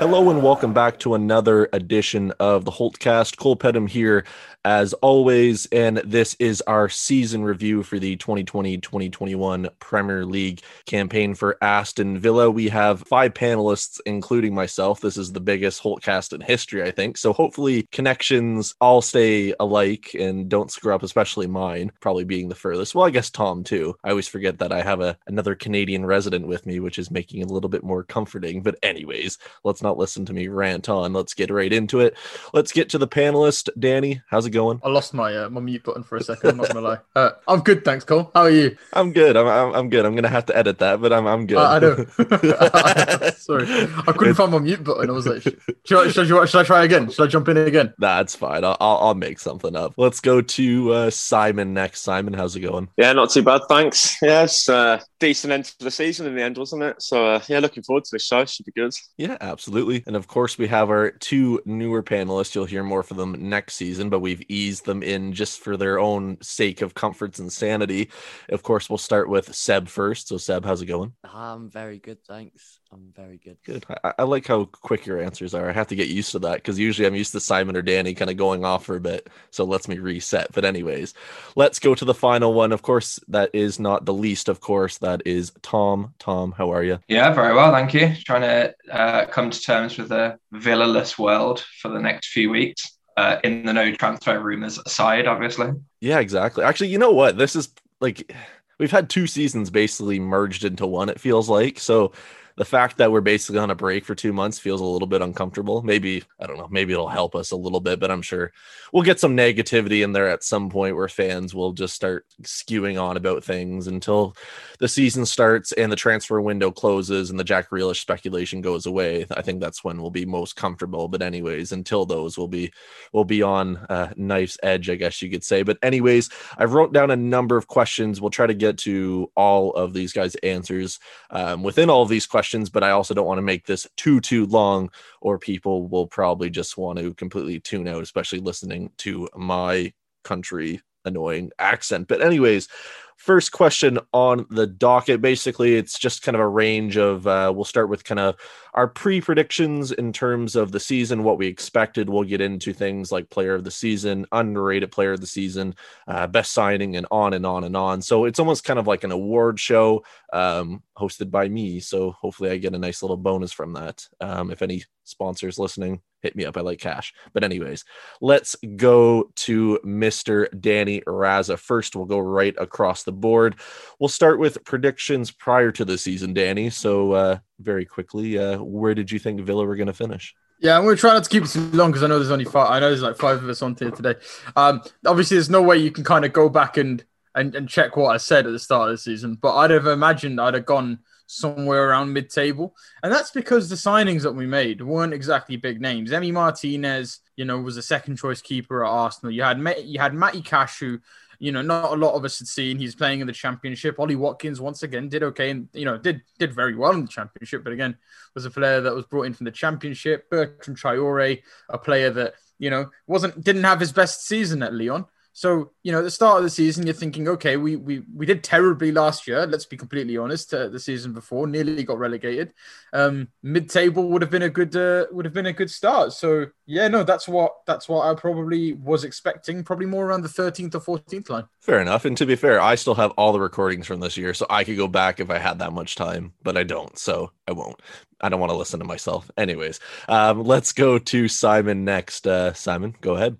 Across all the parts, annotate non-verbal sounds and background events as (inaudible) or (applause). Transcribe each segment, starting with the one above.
Hello and welcome back to another edition of the Holtcast. Cole Pedham here as always, and this is our season review for the 2020-2021 Premier League campaign for Aston Villa. We have five panelists, including myself. This is the biggest Holtcast in history, I think. So hopefully connections all stay alike and don't screw up, especially mine, probably being the furthest. Well, I guess Tom too. I always forget that I have a another Canadian resident with me, which is making it a little bit more comforting. But anyways, let's not listen to me rant on. Let's get right into it. Let's get to the panelist. Danny, how's it going? I lost my uh, my mute button for a second. I'm not gonna lie. Uh, I'm good, thanks, Cole. How are you? I'm good. I'm, I'm, I'm good. I'm gonna have to edit that, but I'm I'm good. Uh, I know. (laughs) (laughs) Sorry, I couldn't find my mute button. I was like, should I, should, I, should I try again? Should I jump in again? That's fine. I'll, I'll I'll make something up. Let's go to uh, Simon next. Simon, how's it going? Yeah, not too bad, thanks. Yeah, it's uh, decent end to the season in the end, wasn't it? So uh, yeah, looking forward to this show. Should be good. Yeah, absolutely. And of course, we have our two newer panelists. You'll hear more from them next season, but we've eased them in just for their own sake of comforts and sanity. Of course, we'll start with Seb first. So, Seb, how's it going? I'm very good, thanks. I'm very good. Good. I, I like how quick your answers are. I have to get used to that because usually I'm used to Simon or Danny kind of going off for a bit. So, it lets me reset. But, anyways, let's go to the final one. Of course, that is not the least, of course, that is Tom. Tom, how are you? Yeah, very well, thank you. Trying to uh, come to terms with a villaless world for the next few weeks. Uh, in the no transfer rumors aside, obviously. Yeah, exactly. Actually, you know what? This is like we've had two seasons basically merged into one, it feels like. So the fact that we're basically on a break for two months feels a little bit uncomfortable. Maybe, I don't know, maybe it'll help us a little bit, but I'm sure we'll get some negativity in there at some point where fans will just start skewing on about things until the season starts and the transfer window closes and the Jack Grealish speculation goes away. I think that's when we'll be most comfortable. But anyways, until those will be will be on uh, knife's edge, I guess you could say. But anyways, I wrote down a number of questions. We'll try to get to all of these guys' answers um, within all of these questions but I also don't want to make this too too long, or people will probably just want to completely tune out, especially listening to my country annoying accent. But anyways, first question on the docket. Basically, it's just kind of a range of. Uh, we'll start with kind of our pre predictions in terms of the season, what we expected. We'll get into things like player of the season, underrated player of the season, uh, best signing, and on and on and on. So it's almost kind of like an award show um, hosted by me. So hopefully, I get a nice little bonus from that. Um, if any sponsors listening, hit me up. I like cash. But, anyways, let's go to Mr. Danny Raza. First, we'll go right across the board. We'll start with predictions prior to the season, Danny. So, uh, very quickly, uh, where did you think Villa were going to finish? Yeah, I'm going to try not to keep it too long because I know there's only five. I know there's like five of us on here today. Um, obviously, there's no way you can kind of go back and, and and check what I said at the start of the season, but I'd have imagined I'd have gone somewhere around mid-table, and that's because the signings that we made weren't exactly big names. Emi Martinez, you know, was a second choice keeper at Arsenal. You had you had Matty Cash, who you know, not a lot of us had seen. He's playing in the championship. Ollie Watkins once again did okay and you know did did very well in the championship, but again was a player that was brought in from the championship. Bertrand Traore, a player that you know wasn't didn't have his best season at Lyon. So, you know, at the start of the season, you're thinking, okay, we we, we did terribly last year. Let's be completely honest. Uh, the season before, nearly got relegated. Um, mid-table would have been a good uh, would have been a good start. So, yeah, no, that's what that's what I probably was expecting. Probably more around the 13th or 14th line. Fair enough. And to be fair, I still have all the recordings from this year, so I could go back if I had that much time, but I don't, so I won't. I don't want to listen to myself. Anyways, um, let's go to Simon next. Uh, Simon, go ahead.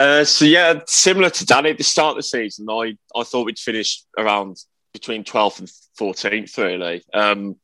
Uh, so yeah, similar to Danny at the start of the season, I, I thought we'd finish around between 12th and 14th, really. Um,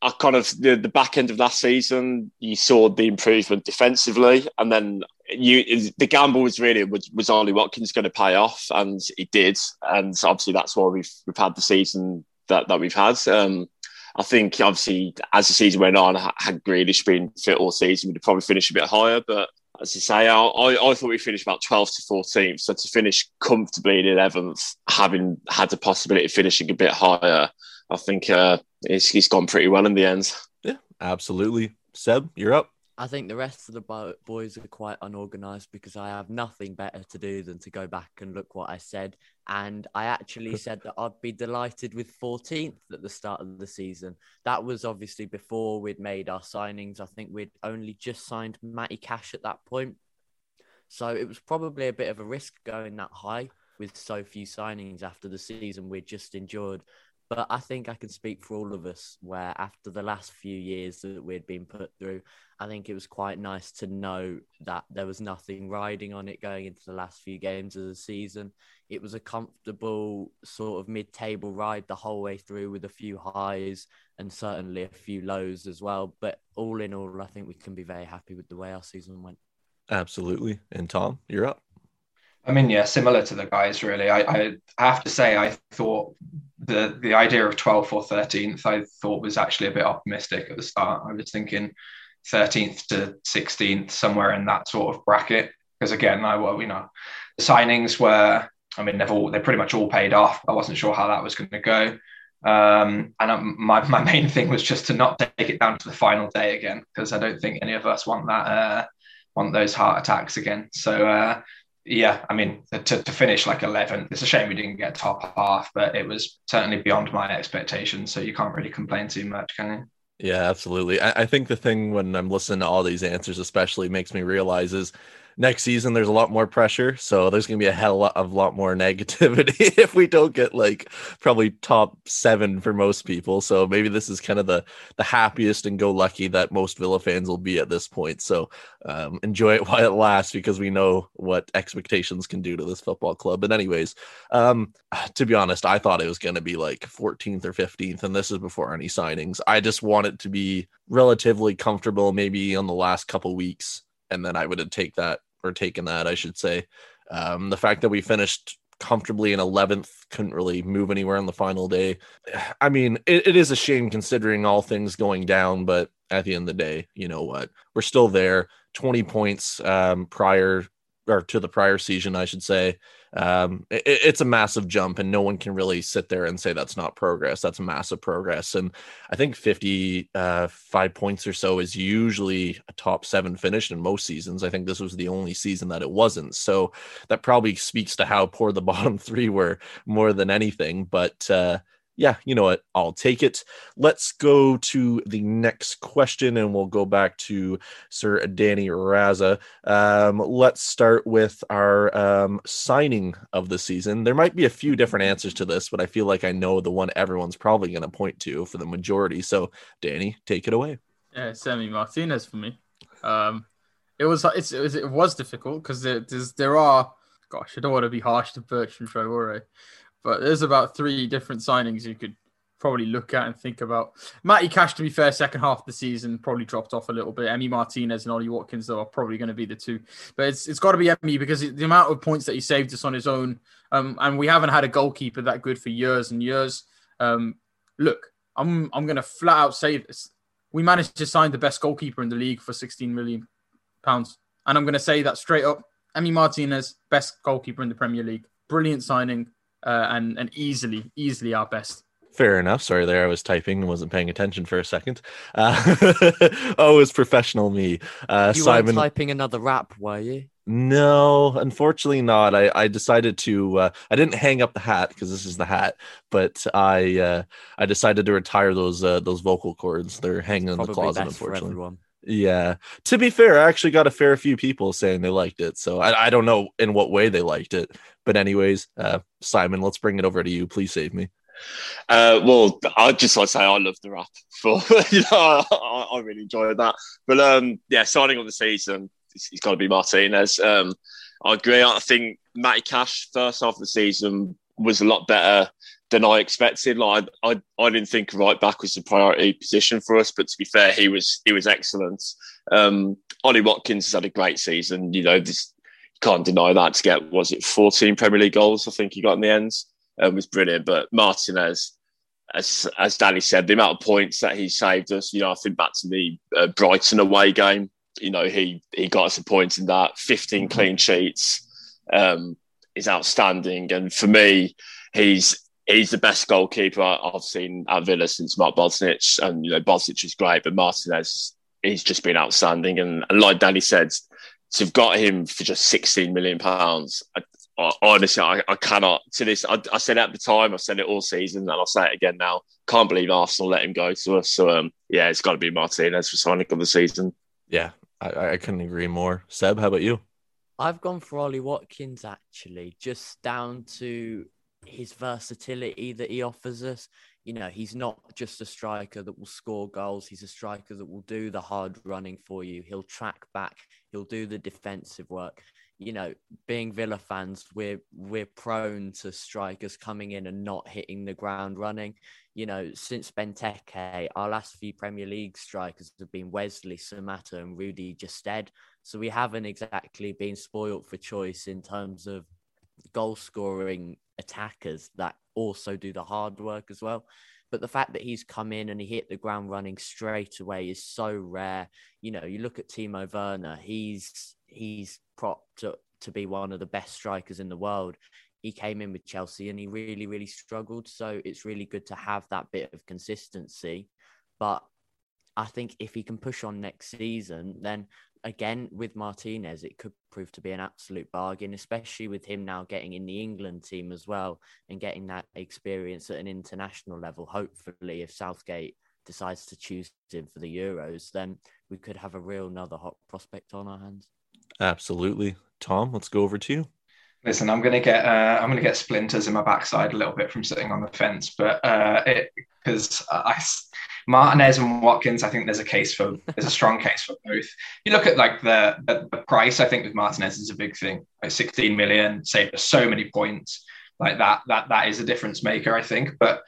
I kind of the, the back end of last season, you saw the improvement defensively, and then you the gamble was really was, was Ollie Watkins going to pay off, and it did, and obviously that's why we've we've had the season that that we've had. Um, I think obviously as the season went on, had Grealish been fit all season, we'd probably finish a bit higher. But as I say, I, I, I thought we finished about 12th to 14th. So to finish comfortably in 11th, having had the possibility of finishing a bit higher, I think uh, it's, it's gone pretty well in the end. Yeah, absolutely. Seb, you're up. I think the rest of the boys are quite unorganized because I have nothing better to do than to go back and look what I said. And I actually said that I'd be delighted with 14th at the start of the season. That was obviously before we'd made our signings. I think we'd only just signed Matty Cash at that point. So it was probably a bit of a risk going that high with so few signings after the season we'd just endured. But I think I can speak for all of us where after the last few years that we'd been put through, I think it was quite nice to know that there was nothing riding on it going into the last few games of the season. It was a comfortable sort of mid table ride the whole way through with a few highs and certainly a few lows as well. But all in all, I think we can be very happy with the way our season went. Absolutely. And Tom, you're up. I mean, yeah, similar to the guys, really. I, I have to say, I thought the the idea of 12th or 13th, I thought was actually a bit optimistic at the start. I was thinking 13th to 16th, somewhere in that sort of bracket. Because again, I well, you know, the signings were, I mean, they've all they pretty much all paid off. I wasn't sure how that was going to go. Um, and um, my, my main thing was just to not take it down to the final day again, because I don't think any of us want that, uh, want those heart attacks again. So, uh, yeah, I mean, to, to finish like 11th, it's a shame we didn't get top half, but it was certainly beyond my expectations. So you can't really complain too much, can you? Yeah, absolutely. I, I think the thing when I'm listening to all these answers, especially, makes me realize is next season there's a lot more pressure so there's going to be a hell of a lot more (laughs) negativity (laughs) if we don't get like probably top seven for most people. So maybe this is kind of the the happiest and go lucky that most villa fans will be at this point. So um, enjoy it (laughs) while it lasts because we know what expectations can do to this football club. But anyways um, to be honest i thought it was going to be like 14th or 15th and this is before any signings. I just want it to be relatively comfortable maybe on the last couple weeks and then I would take that or taken that, I should say. Um, the fact that we finished comfortably in 11th, couldn't really move anywhere on the final day. (sighs) I mean, it, it is a shame considering all things going down, but at the end of the day, you know what? We're still there. 20 points um, prior or to the prior season, I should say. Um, it, it's a massive jump, and no one can really sit there and say that's not progress. That's massive progress, and I think fifty-five uh, points or so is usually a top seven finish in most seasons. I think this was the only season that it wasn't. So that probably speaks to how poor the (laughs) bottom three were more than anything. But uh, yeah, you know what? I'll take it. Let's go to the next question and we'll go back to Sir Danny Raza. Um, let's start with our um, signing of the season. There might be a few different answers to this, but I feel like I know the one everyone's probably going to point to for the majority. So, Danny, take it away. Yeah, Sammy Martinez for me. Um, it was it was it was difficult because there, there are gosh I don't want to be harsh to Bertrand Traore, but there's about three different signings you could probably look at and think about. Matty Cash, to be fair, second half of the season probably dropped off a little bit. Emi Martinez and Ollie Watkins, though, are probably going to be the two. But it's it's got to be Emi because the amount of points that he saved us on his own, um, and we haven't had a goalkeeper that good for years and years. Um, look, I'm I'm going to flat out say this: we managed to sign the best goalkeeper in the league for 16 million pounds, and I'm going to say that straight up. Emi Martinez, best goalkeeper in the Premier League, brilliant signing uh, and and easily easily our best. Fair enough. Sorry, there I was typing and wasn't paying attention for a second. Uh, (laughs) oh, it's professional me. Uh, you Simon... weren't typing another rap, were you? No, unfortunately not. I, I decided to. Uh, I didn't hang up the hat because this is the hat, but I uh, I decided to retire those uh, those vocal cords. They're hanging in the closet, unfortunately. Yeah. To be fair, I actually got a fair few people saying they liked it. So I, I don't know in what way they liked it. But, anyways, uh, Simon, let's bring it over to you. Please save me. Uh, well, I just want to say I love the rap. (laughs) For you know, I, I, really enjoyed that. But um, yeah, starting on the season, it's, it's got to be Martinez. Um, I agree. I think Matty Cash first half of the season was a lot better than I expected. Like I, I, I didn't think right back was the priority position for us, but to be fair, he was he was excellent. Um, Ollie Watkins has had a great season. You know, this you can't deny that. To get was it 14 Premier League goals? I think he got in the end. Um, was brilliant. But Martinez, as as Danny said, the amount of points that he saved us. You know, I think back to the uh, Brighton away game. You know, he he got us a point in that. 15 clean sheets um, is outstanding, and for me, he's he's the best goalkeeper I've seen at Villa since Mark Bosnich. And you know, Bosnich is great, but Martinez, he's just been outstanding. And, and like Danny said, to have got him for just 16 million pounds, honestly, I, I, cannot. To this, I, I, said it at the time, I said it all season, and I'll say it again now. Can't believe Arsenal let him go to us. So, um, yeah, it's got to be Martinez for signing of the season. Yeah, I, I couldn't agree more. Seb, how about you? I've gone for Ollie Watkins actually, just down to his versatility that he offers us. You know, he's not just a striker that will score goals. He's a striker that will do the hard running for you. He'll track back. He'll do the defensive work. You know, being Villa fans, we're we're prone to strikers coming in and not hitting the ground running. You know, since Benteke, our last few Premier League strikers have been Wesley, Samatta, and Rudy Gestede. So we haven't exactly been spoilt for choice in terms of goal scoring attackers that also do the hard work as well. But the fact that he's come in and he hit the ground running straight away is so rare. You know, you look at Timo Werner, he's he's propped up to be one of the best strikers in the world. He came in with Chelsea and he really, really struggled. So it's really good to have that bit of consistency. But I think if he can push on next season, then again with Martinez, it could prove to be an absolute bargain, especially with him now getting in the England team as well and getting that experience at an international level. Hopefully, if Southgate decides to choose him for the Euros, then we could have a real another hot prospect on our hands. Absolutely. Tom, let's go over to you. Listen, I'm gonna get uh, I'm gonna get splinters in my backside a little bit from sitting on the fence, but uh, it because Martinez and Watkins, I think there's a case for there's a strong case for both. You look at like the, the, the price, I think with Martinez is a big thing. Like 16 million saved us so many points. Like that that that is a difference maker, I think. But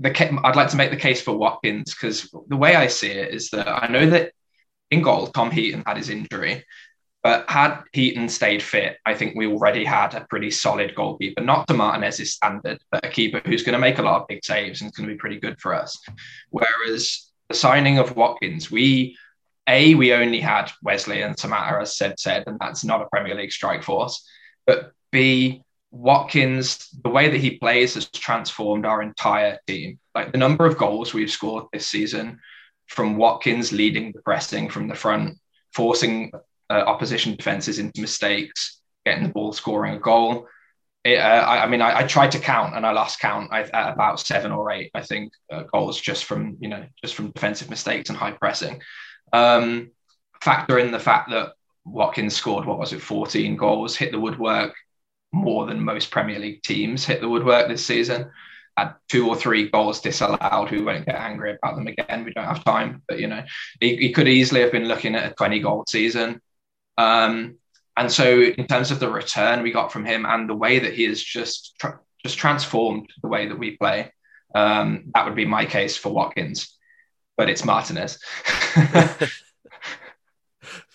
the I'd like to make the case for Watkins because the way I see it is that I know that in goal, Tom Heaton had his injury, but had Heaton stayed fit, I think we already had a pretty solid goalkeeper, not to Martinez's standard, but a keeper who's going to make a lot of big saves and is going to be pretty good for us. Whereas the signing of Watkins, we a we only had Wesley and Samatta, as said said, and that's not a Premier League strike force. But B Watkins, the way that he plays has transformed our entire team. Like the number of goals we've scored this season from Watkins leading the pressing from the front, forcing uh, opposition defenses into mistakes, getting the ball, scoring a goal. It, uh, I, I, mean, I, I, tried to count and I lost count at about seven or eight. I think uh, goals just from you know just from defensive mistakes and high pressing. Um, factor in the fact that Watkins scored what was it, 14 goals, hit the woodwork more than most Premier League teams hit the woodwork this season. Had two or three goals disallowed. We won't get angry about them again. We don't have time, but you know, he, he could easily have been looking at a 20 goal season. Um, and so, in terms of the return we got from him and the way that he has just tra- just transformed the way that we play, um, that would be my case for Watkins. But it's Martinez. (laughs)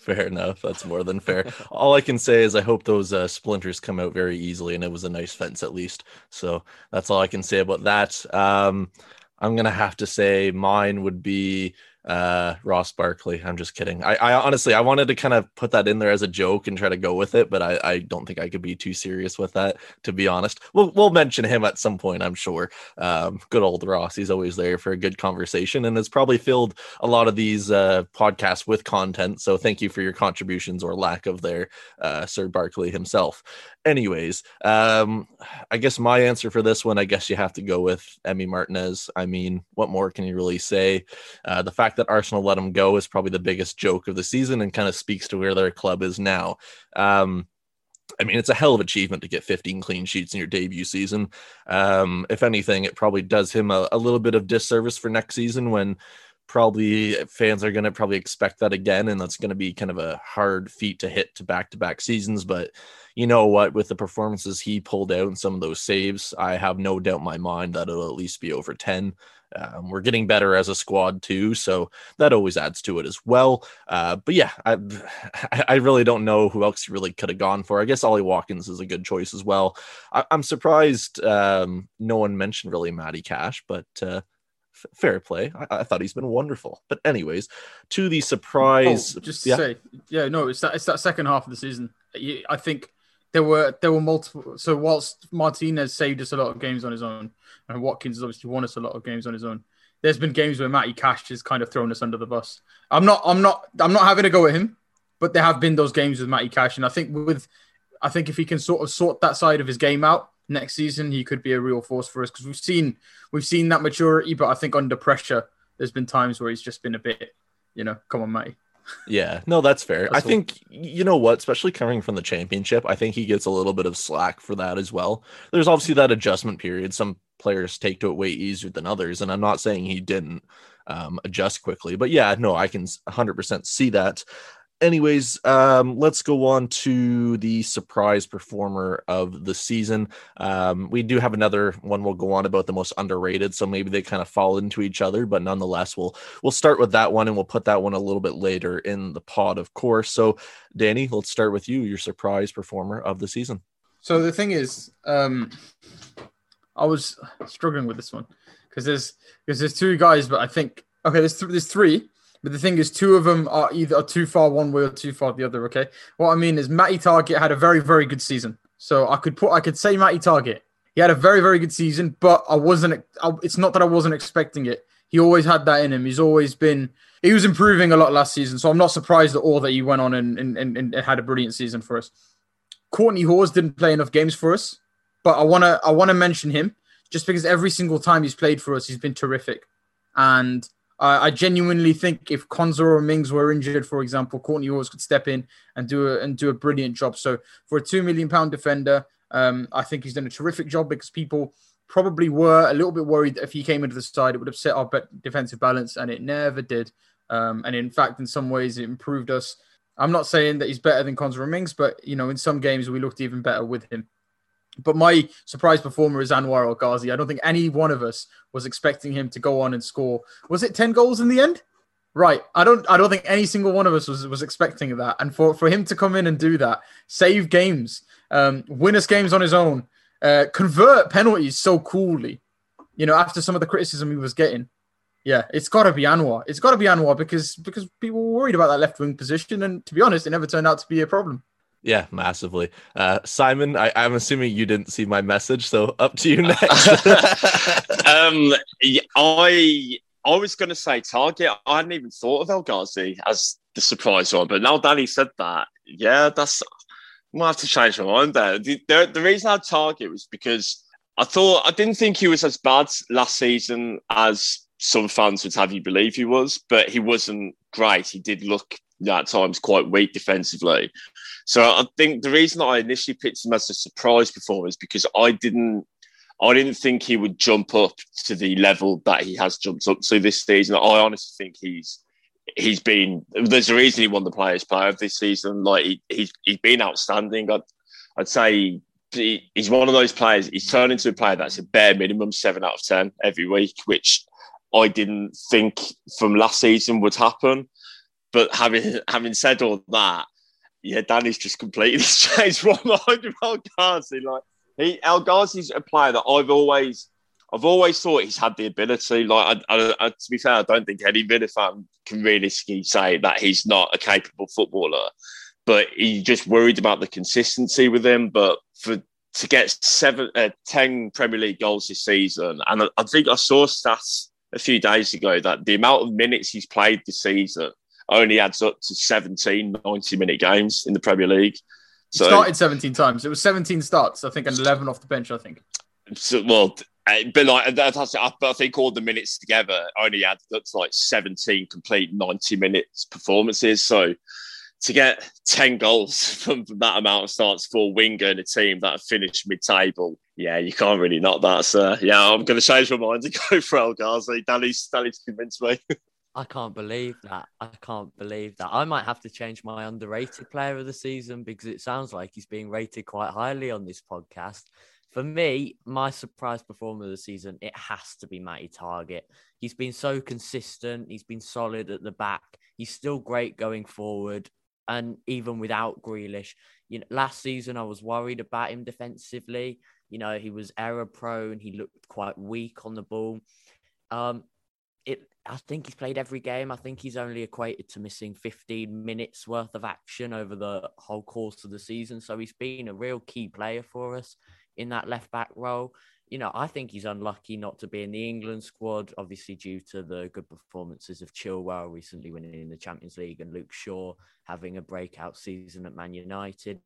fair enough. That's more than fair. All I can say is I hope those uh, splinters come out very easily, and it was a nice fence at least. So that's all I can say about that. Um, I'm gonna have to say mine would be uh, Ross Barkley. I'm just kidding. I, I, honestly I wanted to kind of put that in there as a joke and try to go with it, but I, I don't think I could be too serious with that. To be honest, we'll we'll mention him at some point. I'm sure. Um, good old Ross. He's always there for a good conversation and has probably filled a lot of these uh, podcasts with content. So thank you for your contributions or lack of there, uh, Sir Barkley himself. Anyways, um, I guess my answer for this one, I guess you have to go with Emi Martinez. I mean, what more can you really say? Uh, the fact that Arsenal let him go is probably the biggest joke of the season and kind of speaks to where their club is now. Um, I mean, it's a hell of an achievement to get 15 clean sheets in your debut season. Um, if anything, it probably does him a, a little bit of disservice for next season when probably fans are going to probably expect that again, and that's going to be kind of a hard feat to hit to back to back seasons. But you know what? With the performances he pulled out and some of those saves, I have no doubt in my mind that it'll at least be over 10. Um, we're getting better as a squad too, so that always adds to it as well. Uh, but yeah, I, (laughs) I really don't know who else really could have gone for. I guess Ollie Watkins is a good choice as well. I, am surprised um, no one mentioned really Matty Cash, but uh, f- fair play. I, I, thought he's been wonderful. But anyways, to the surprise, oh, just to yeah. say, yeah, no, it's that it's that second half of the season. I think there were there were multiple. So whilst Martinez saved us a lot of games on his own, and Watkins has obviously won us a lot of games on his own, there's been games where Matty Cash has kind of thrown us under the bus. I'm not I'm not I'm not having a go at him, but there have been those games with Matty Cash, and I think with I think if he can sort of sort that side of his game out next season, he could be a real force for us because we've seen we've seen that maturity, but I think under pressure, there's been times where he's just been a bit, you know, come on, Matty. Yeah, no, that's fair. That's I cool. think you know what, especially coming from the championship, I think he gets a little bit of slack for that as well. There's obviously that adjustment period. Some players take to it way easier than others, and I'm not saying he didn't um, adjust quickly, but yeah, no, I can 100% see that anyways, um, let's go on to the surprise performer of the season. Um, we do have another one we'll go on about the most underrated, so maybe they kind of fall into each other, but nonetheless, we'll we'll start with that one and we'll put that one a little bit later in the pod, of course. So, Danny, let's start with you, your surprise performer of the season. So the thing is, um, I was struggling with this one because there's because there's two guys, but I think okay, there's th- there's three but the thing is, two of them are either too far one way or too far the other. Okay. What I mean is, Matty Targett had a very, very good season. So I could put, I could say Matty Targett. He had a very, very good season, but I wasn't. I, it's not that I wasn't expecting it. He always had that in him. He's always been. He was improving a lot last season, so I'm not surprised at all that he went on and and, and, and had a brilliant season for us. Kortney Hause didn't play enough games for us, but I wanna I wanna mention him just because every single time he's played for us, he's been terrific. And uh, I genuinely think if Konsa or Mings were injured, for example, Kortney Hause could step in and do a, and do a brilliant job. So for a two million pound defender, um, I think he's done a terrific job because people probably were a little bit worried that if he came into the side, it would upset our defensive balance, and it never did. Um, and in fact, in some ways, it improved us. I'm not saying that he's better than Konsa Mings, but you know, in some games we looked even better with him. But my surprise performer is Anwar El Ghazi. I don't think any one of us was expecting him to go on and score. Was it 10 goals in the end? Right. I don't I don't think any single one of us was, was expecting that. And for, for him to come in and do that, save games, um, win us games on his own, uh, convert penalties so coolly, you know, after some of the criticism he was getting. Yeah, it's got to be Anwar. It's got to be Anwar because because people were worried about that left wing position, and to be honest, it never turned out to be a problem. Yeah, massively. Uh, Simon, I, am assuming you didn't see my message, so up to you (laughs) next. (laughs) um, I I was going to say Targett. I hadn't even thought of El Ghazi as the surprise one, but now Danny said that, yeah, that's. I might have to change my mind there. The, the, the reason I had Targett was because I thought I didn't think he was as bad last season as some fans would have you believe he was, but he wasn't great. He did look at times quite weak defensively. So I think the reason that I initially picked him as a surprise performer is because I didn't I didn't think he would jump up to the level that he has jumped up to this season. I honestly think he's he's been there's a reason he won the players player of this season. Like he, he's he's been outstanding. I'd, I'd say he, he's one of those players. He's turned into a player that's a bare minimum seven out of ten every week, which I didn't think from last season would happen. But having having said all that, yeah, Danny's just completely changed mind about El Ghazi. Like he, El a player that I've always, I've always thought he's had the ability. Like, I, I, I, to be fair, I don't think any Villa fan can realistically say that he's not a capable footballer. But he just worried about the consistency with him. But for to get seven, uh, 10 Premier League goals this season, and I, I think I saw stats a few days ago that the amount of minutes he's played this season only adds up to 17 90 minute games in the Premier League. So, started 17 times. It was 17 starts, I think, and 11 off the bench, I think. So, well, eh, but like that's, I think all the minutes together only add up to like 17 complete 90 minutes performances. So to get 10 goals (laughs) from, from that amount of starts for a winger in a team that have finished mid table, yeah, you can't really knock that. sir. yeah, I'm going to change my mind and (laughs) go for El Ghazi. Danny's, Danny's convinced me. (laughs) I can't believe that. I can't believe that. I might have to change my underrated player of the season because it sounds like he's being rated quite highly on this podcast. For me, my surprise performer of the season, it has to be Matty Targett. He's been so consistent. He's been solid at the back. He's still great going forward. And even without Grealish, you know, last season I was worried about him defensively. You know, he was error prone. He looked quite weak on the ball. Um, it I think he's played every game. I think he's only equated to missing 15 minutes worth of action over the whole course of the season. So he's been a real key player for us in that left back role. You know, I think he's unlucky not to be in the England squad, obviously due to the good performances of Chilwell recently winning in the Champions League and Luke Shaw having a breakout season at Man United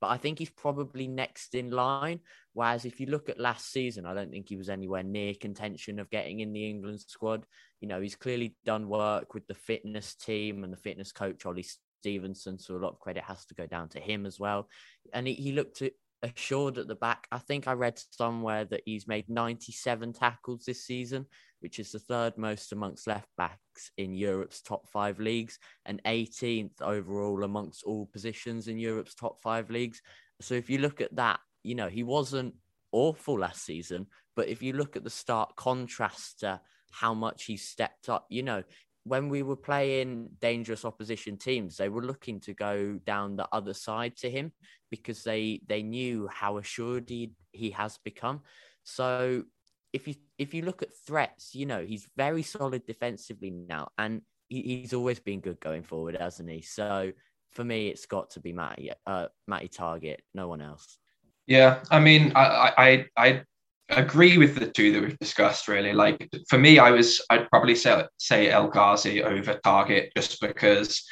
but I think he's probably next in line. Whereas if you look at last season, I don't think he was anywhere near contention of getting in the England squad. You know, he's clearly done work with the fitness team and the fitness coach, Ollie Stevenson. So a lot of credit has to go down to him as well. And he, he looked assured at the back. I think I read somewhere that he's made 97 tackles this season, which is the third most amongst left backs in Europe's top five leagues and 18th overall amongst all positions in Europe's top five leagues. So if you look at that, you know, he wasn't awful last season, but if you look at the stark contrast to how much he stepped up, you know, when we were playing dangerous opposition teams, they were looking to go down the other side to him because they they knew how assured he he has become. So if you if you look at threats, you know he's very solid defensively now, and he, he's always been good going forward, hasn't he? So for me, it's got to be Matty uh, Matty Targett, no one else. Yeah, I mean, I I I agree with the two that we've discussed. Really, like for me, I was I'd probably say say El Ghazi over Targett just because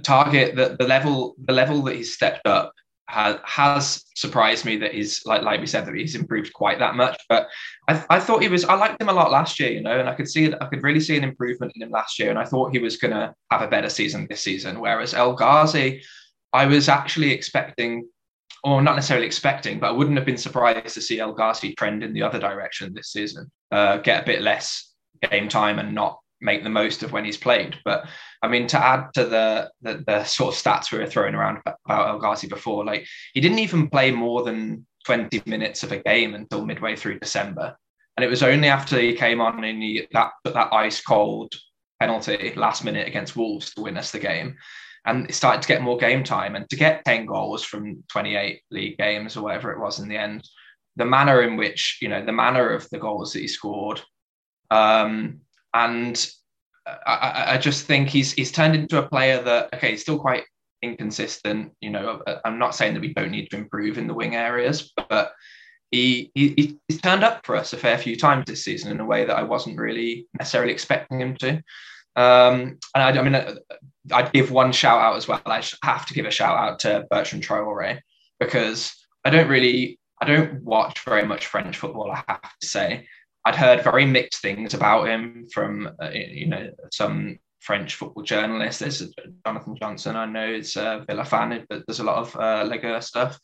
Targett the, the level the level that he's stepped up has has surprised me that he's like like we said that he's improved quite that much. But I, I thought he was I liked him a lot last year, you know, and I could see I could really see an improvement in him last year, and I thought he was gonna have a better season this season. Whereas El Ghazi, I was actually expecting or not necessarily expecting, but I wouldn't have been surprised to see El Ghazi trend in the other direction this season, uh, get a bit less game time and not make the most of when he's played. But I mean, to add to the the, the sort of stats we were throwing around about El Ghazi before, like he didn't even play more than 20 minutes of a game until midway through December. And it was only after he came on and he that that ice cold penalty last minute against Wolves to win us the game and started to get more game time. And to get 10 goals from 28 league games or whatever it was in the end the manner in which you know the manner of the goals that he scored um, and I, I, just think he's he's turned into a player that okay he's still quite inconsistent. You know i'm not saying that we don't need to improve in the wing areas but he, he he's turned up for us a fair few times this season in a way that i wasn't really necessarily expecting him to. Um, and I, I, mean, I'd give one shout out as well. I have to give a shout out to Bertrand Traore because I don't really, I don't watch very much French football. I have to say, I'd heard very mixed things about him from, uh, you know, some French football journalists. There's Jonathan Johnson, I know, is a Villa fan, but there's a lot of uh, stuff.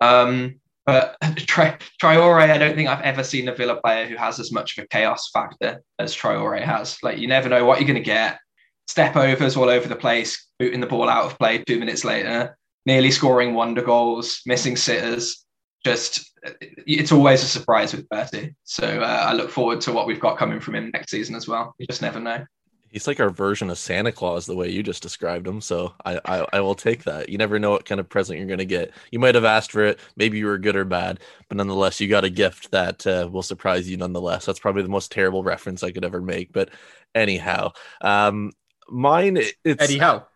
Um, but (laughs) Tri- Traore, I don't think I've ever seen a Villa player who has as much of a chaos factor as Traore has. Like you never know what you're going to get. Step overs all over the place, booting the ball out of play two minutes later, nearly scoring wonder goals, missing sitters. Just it's always a surprise with Bertie. So uh, I look forward to what we've got coming from him next season as well. You just never know. He's like our version of Santa Claus, the way you just described him. So I, I, I will take that. You never know what kind of present you're going to get. You might have asked for it. Maybe you were good or bad, but nonetheless, you got a gift that uh, will surprise you nonetheless. That's probably the most terrible reference I could ever make. But anyhow, um, mine, it's Eddie Howe.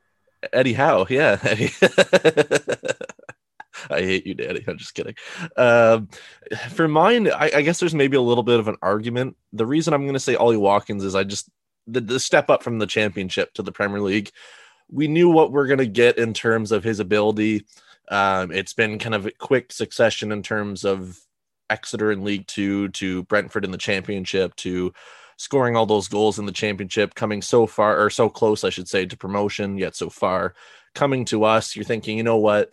Eddie Howe. Yeah. (laughs) I hate you, Danny. I'm just kidding. Um, for mine, I, I, guess there's maybe a little bit of an argument. The reason I'm going to say Ollie Watkins is I just the, the step up from the championship to the Premier League. We knew what we're going to get in terms of his ability. Um, it's been kind of a quick succession in terms of Exeter in League Two to Brentford in the championship to scoring all those goals in the championship, coming so far or so close, I should say, to promotion, yet so far. Coming to us, you're thinking, you know what?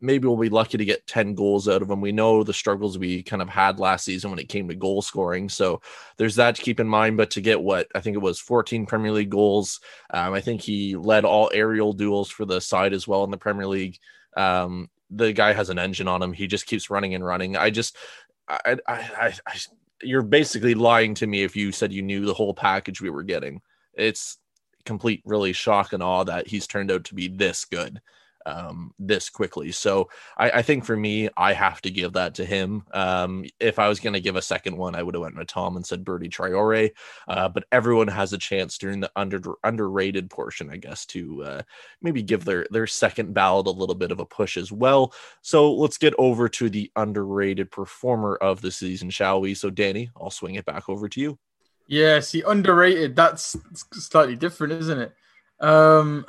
maybe we'll be lucky to get 10 goals out of him. We know the struggles we kind of had last season when it came to goal scoring. So there's that to keep in mind. But to get what I think it was 14 Premier League goals, um, I think he led all aerial duels for the side as well in the Premier League. Um, the guy has an engine on him. He just keeps running and running. I just, I, I, I, I you're basically lying to me if you said you knew the whole package we were getting. It's complete, really shock and awe that he's turned out to be this good um, this quickly. So I, I, think for me, I have to give that to him. Um, if I was going to give a second one, I would have went with Tom and said Bertie Traore. Uh, but everyone has a chance during the under underrated portion, I guess, to uh, maybe give their their second ballot a little bit of a push as well. So let's get over to the underrated performer of the season, shall we? So Danny, I'll swing it back over to you. Yeah, see, underrated. That's slightly different, isn't it? Um,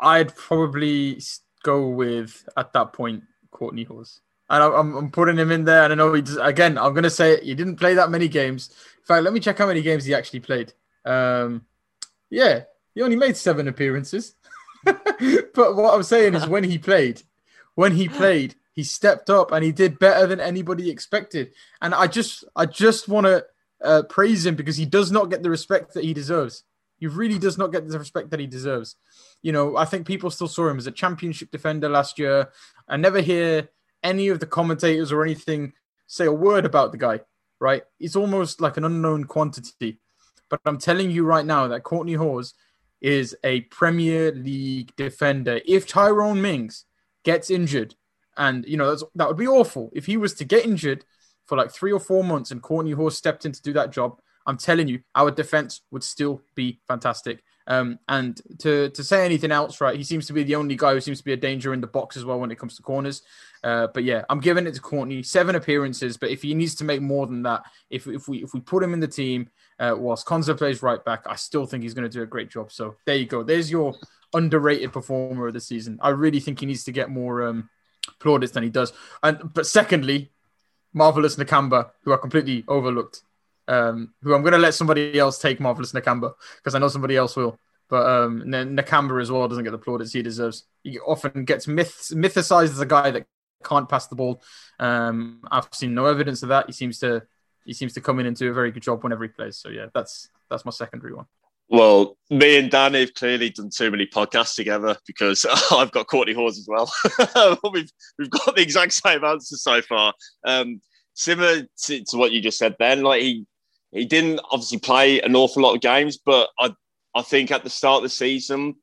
I'd probably go with at that point Kortney Hause. And I'm, I'm putting him in there. And I know he does, again, I'm going to say it, he didn't play that many games. In fact, let me check how many games he actually played. Um, yeah, he only made seven appearances. (laughs) but what I'm saying is when he played, when he played, he stepped up and he did better than anybody expected. And I just, I just want to uh, praise him because he does not get the respect that he deserves. He really does not get the respect that he deserves. You know, I think people still saw him as a championship defender last year. I never hear any of the commentators or anything say a word about the guy, right? It's almost like an unknown quantity. But I'm telling you right now that Kortney Hause is a Premier League defender. If Tyrone Mings gets injured, and you know that would be awful if he was to get injured for like three or four months and Kortney Hause stepped in to do that job. I'm telling you, our defense would still be fantastic. Um, and to to say anything else, right? He seems to be the only guy who seems to be a danger in the box as well when it comes to corners. Uh, but yeah, I'm giving it to Kortney. Seven appearances, but if he needs to make more than that, if if we if we put him in the team uh, whilst Konsa plays right back, I still think he's going to do a great job. So there you go. There's your underrated performer of the season. I really think he needs to get more um, plaudits than he does. And but secondly, marvelous Nakamba, who are completely overlooked um, who I'm going to let somebody else take Marvelous Nakamba because I know somebody else will. But um, Nakamba as well doesn't get the plaudits he deserves. He often gets myth- mythicized as a guy that can't pass the ball. Um, I've seen no evidence of that. He seems to he seems to come in and do a very good job whenever he plays. So yeah, that's that's my secondary one. Well, me and Dan have clearly done too many podcasts together because (laughs) I've got Kortney Hause as well. (laughs) we've we've got the exact same answer so far. Um, similar to, to, what you just said, then, Like he he didn't obviously play an awful lot of games, but I I think at the start of the season,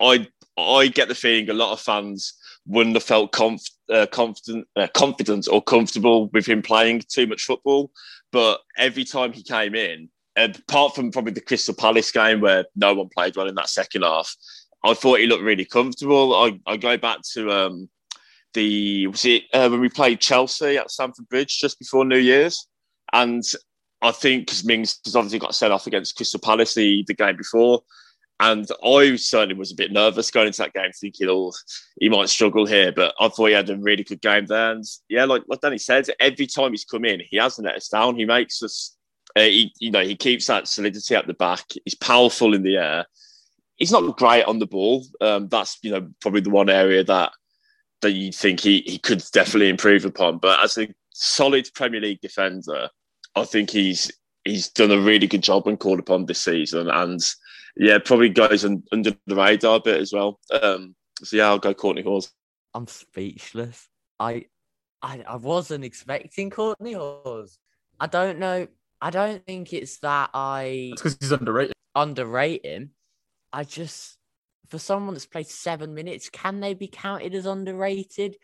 I I get the feeling a lot of fans wouldn't have felt conf, uh, confident, uh, confident or comfortable with him playing too much football. But every time he came in, apart from probably the Crystal Palace game where no one played well in that second half, I thought he looked really comfortable. I, I go back to um, the was it uh, when we played Chelsea at Stamford Bridge just before New Year's, and I think because Mings has obviously got set off against Crystal Palace the, the game before. And I certainly was a bit nervous going into that game, thinking, oh, he might struggle here. But I thought he had a really good game there. And yeah, like, like Danny said, every time he's come in, he hasn't let us down. He makes us, uh, he, you know, he keeps that solidity at the back. He's powerful in the air. He's not great on the ball. Um, that's, you know, probably the one area that that you think he, he could definitely improve upon. But as a solid Premier League defender, I think he's he's done a really good job when called upon this season, and yeah, probably goes under the radar a bit as well. Um, so yeah, I'll go Kortney Hause. I'm speechless. I, I, I wasn't expecting Kortney Hause. I don't know. I don't think it's that I It's because he's underrated. Underrate him. I just for someone that's played seven minutes, can they be counted as underrated?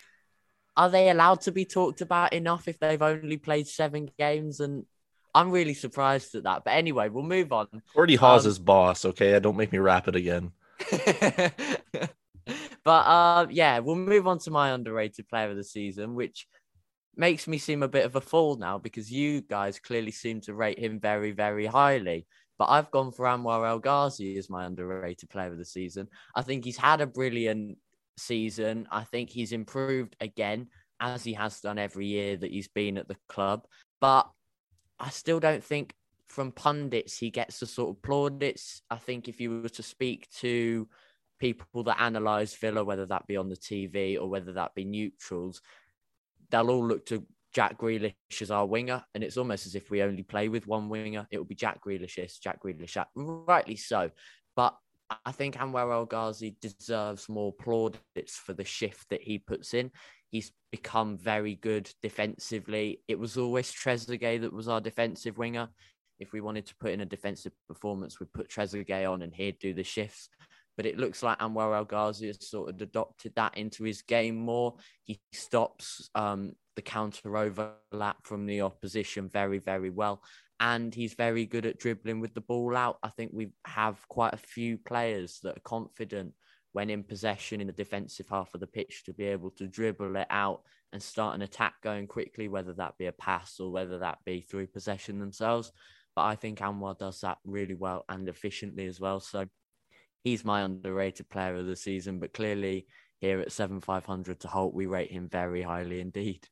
Are they allowed to be talked about enough if they've only played seven games? And I'm really surprised at that. But anyway, we'll move on. Kortney Hause um, is boss. Okay, don't make me rap it again. (laughs) but uh, yeah, we'll move on to my underrated player of the season, which makes me seem a bit of a fool now because you guys clearly seem to rate him very, very highly. But I've gone for Anwar El Ghazi as my underrated player of the season. I think he's had a brilliant season. I think he's improved again, as he has done every year that he's been at the club. But I still don't think from pundits he gets the sort of plaudits. I think if you were to speak to people that analyse Villa, whether that be on the TV or whether that be neutrals, they'll all look to Jack Grealish as our winger, and it's almost as if we only play with one winger. It will be Jack Grealish, Jack Grealish, that. rightly so. But I think Anwar El Ghazi deserves more plaudits for the shift that he puts in. He's become very good defensively. It was always Trezeguet that was our defensive winger. If we wanted to put in a defensive performance, we'd put Trezeguet on and he'd do the shifts. But it looks like Anwar El Ghazi has sort of adopted that into his game more. He stops um, the counter overlap from the opposition very, very well. And he's very good at dribbling with the ball out. I think we have quite a few players that are confident when in possession in the defensive half of the pitch to be able to dribble it out and start an attack going quickly, whether that be a pass or whether that be through possession themselves. But I think Anwar does that really well and efficiently as well. So he's my underrated player of the season. But clearly, here at seven five hundred to Holte, we rate him very highly indeed.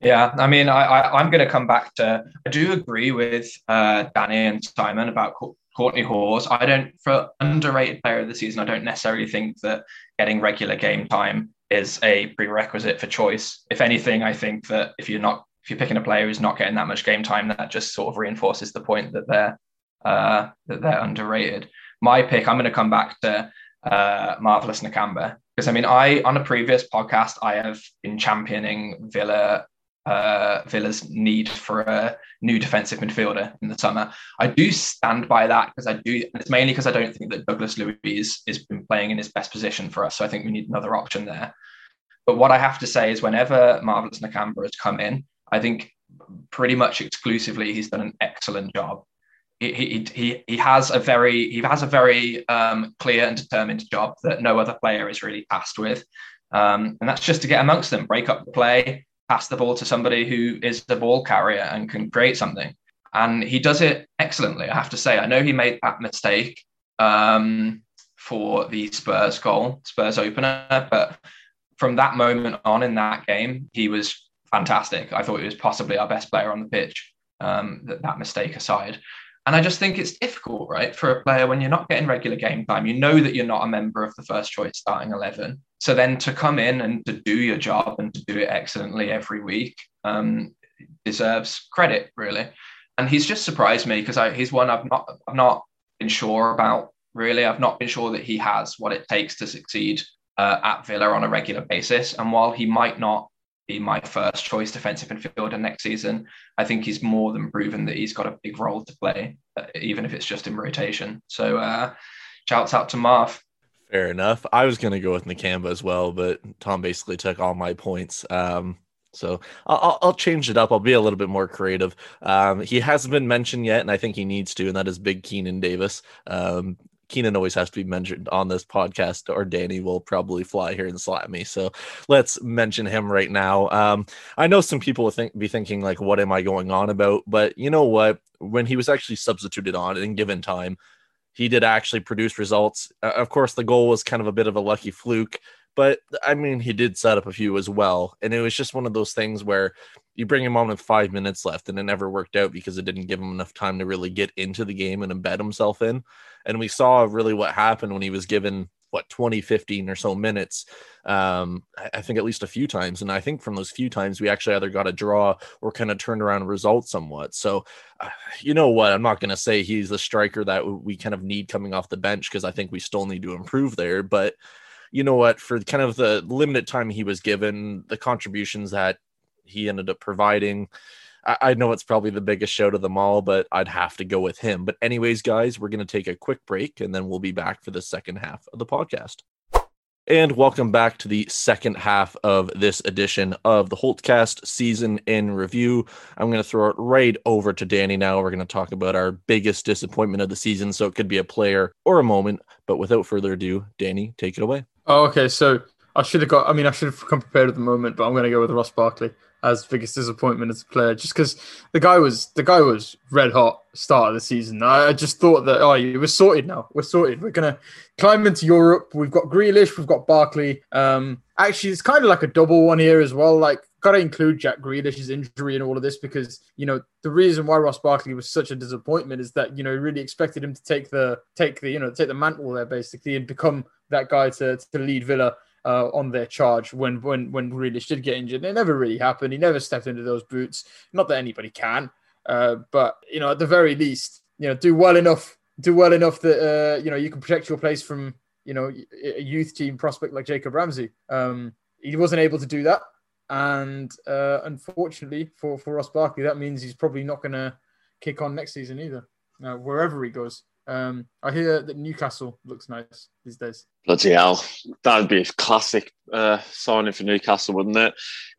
Yeah, I mean, I, I am going to come back to. I do agree with uh, Danny and Simon about Kortney Hause. I don't, for underrated player of the season, I don't necessarily think that getting regular game time is a prerequisite for choice. If anything, I think that if you're not, if you're picking a player who's not getting that much game time, that just sort of reinforces the point that they're uh, that they're underrated. My pick, I'm going to come back to uh, Marvelous Nakamba because I mean, I on a previous podcast, I have been championing Villa uh, Villa's need for a new defensive midfielder in the summer. I do stand by that because I do, and it's mainly because I don't think that Douglas Luiz is been playing in his best position for us. So I think we need another option there. But what I have to say is, whenever Marvelous Nakamba has come in, I think pretty much exclusively he's done an excellent job. He, he, he, he has a very he has a very um, clear and determined job that no other player is really tasked with, um, and that's just to get amongst them, break up the play, pass the ball to somebody who is the ball carrier and can create something. And he does it excellently, I have to say. I know he made that mistake um, for the Spurs goal, Spurs opener, but from that moment on in that game, he was fantastic. I thought he was possibly our best player on the pitch, um, that, that mistake aside. And I just think it's difficult, right, for a player when you're not getting regular game time. You know that you're not a member of the first choice starting 11. So then to come in and to do your job and to do it excellently every week um, deserves credit, really. And he's just surprised me because he's one I've not I've not been sure about really. I've not been sure that he has what it takes to succeed uh, at Villa on a regular basis. And while he might not be my first choice defensive midfielder next season, I think he's more than proven that he's got a big role to play, uh, even if it's just in rotation. So, uh, shouts out to Marv. Fair enough. I was going to go with Nakamba as well, but Tom basically took all my points. Um, so I'll, I'll, change it up. I'll be a little bit more creative. Um, he hasn't been mentioned yet, and I think he needs to, and that is Big Keinan Davis. Um, Keinan always has to be mentioned on this podcast, or Danny will probably fly here and slap me. So let's mention him right now. Um, I know some people will think be thinking like, "What am I going on about?" But you know what? When he was actually substituted on and given time, he did actually produce results. Uh, of course, the goal was kind of a bit of a lucky fluke, but I mean, he did set up a few as well. And it was just one of those things where you bring him on with five minutes left and it never worked out because it didn't give him enough time to really get into the game and embed himself in. And we saw really what happened when he was given what 20 15 or so minutes um i think at least a few times and i think from those few times we actually either got a draw or kind of turned around results somewhat so uh, you know what i'm not going to say he's the striker that we kind of need coming off the bench because i think we still need to improve there but you know what for kind of the limited time he was given the contributions that he ended up providing I, know it's probably the biggest show to them all, but I'd have to go with him. But, anyways, guys, we're going to take a quick break and then we'll be back for the second half of the podcast. And welcome back to the second half of this edition of the Holtcast season in review. I'm going to throw it right over to Danny now. We're going to talk about our biggest disappointment of the season. So it could be a player or a moment. But without further ado, Danny, take it away. Oh, okay. So I should have got, I mean, I should have come prepared at the moment, but I'm going to go with Ross Barkley as biggest disappointment as a player, just because the guy was the guy was red hot start of the season. I, I just thought that oh, we're sorted now. We're sorted. We're gonna climb into Europe. We've got Grealish. We've got Barkley. Um, actually, it's kind of like a double one here as well. Like got to include Jack Grealish's injury in all of this because you know the reason why Ross Barkley was such a disappointment is that you know really expected him to take the take the you know take the mantle there basically and become that guy to to lead Villa uh, on their charge when when when Grealish did get injured. It never really happened. He never stepped into those boots. Not that anybody can, uh, but you know at the very least, you know do well enough do well enough that uh, you know you can protect your place from you know a youth team prospect like Jacob Ramsey. Um, he wasn't able to do that, and uh, unfortunately for for Ross Barkley, that means he's probably not going to kick on next season either, uh, wherever he goes. Um, I hear that Newcastle looks nice these days. Bloody hell, that'd be a classic uh, signing for Newcastle, wouldn't it?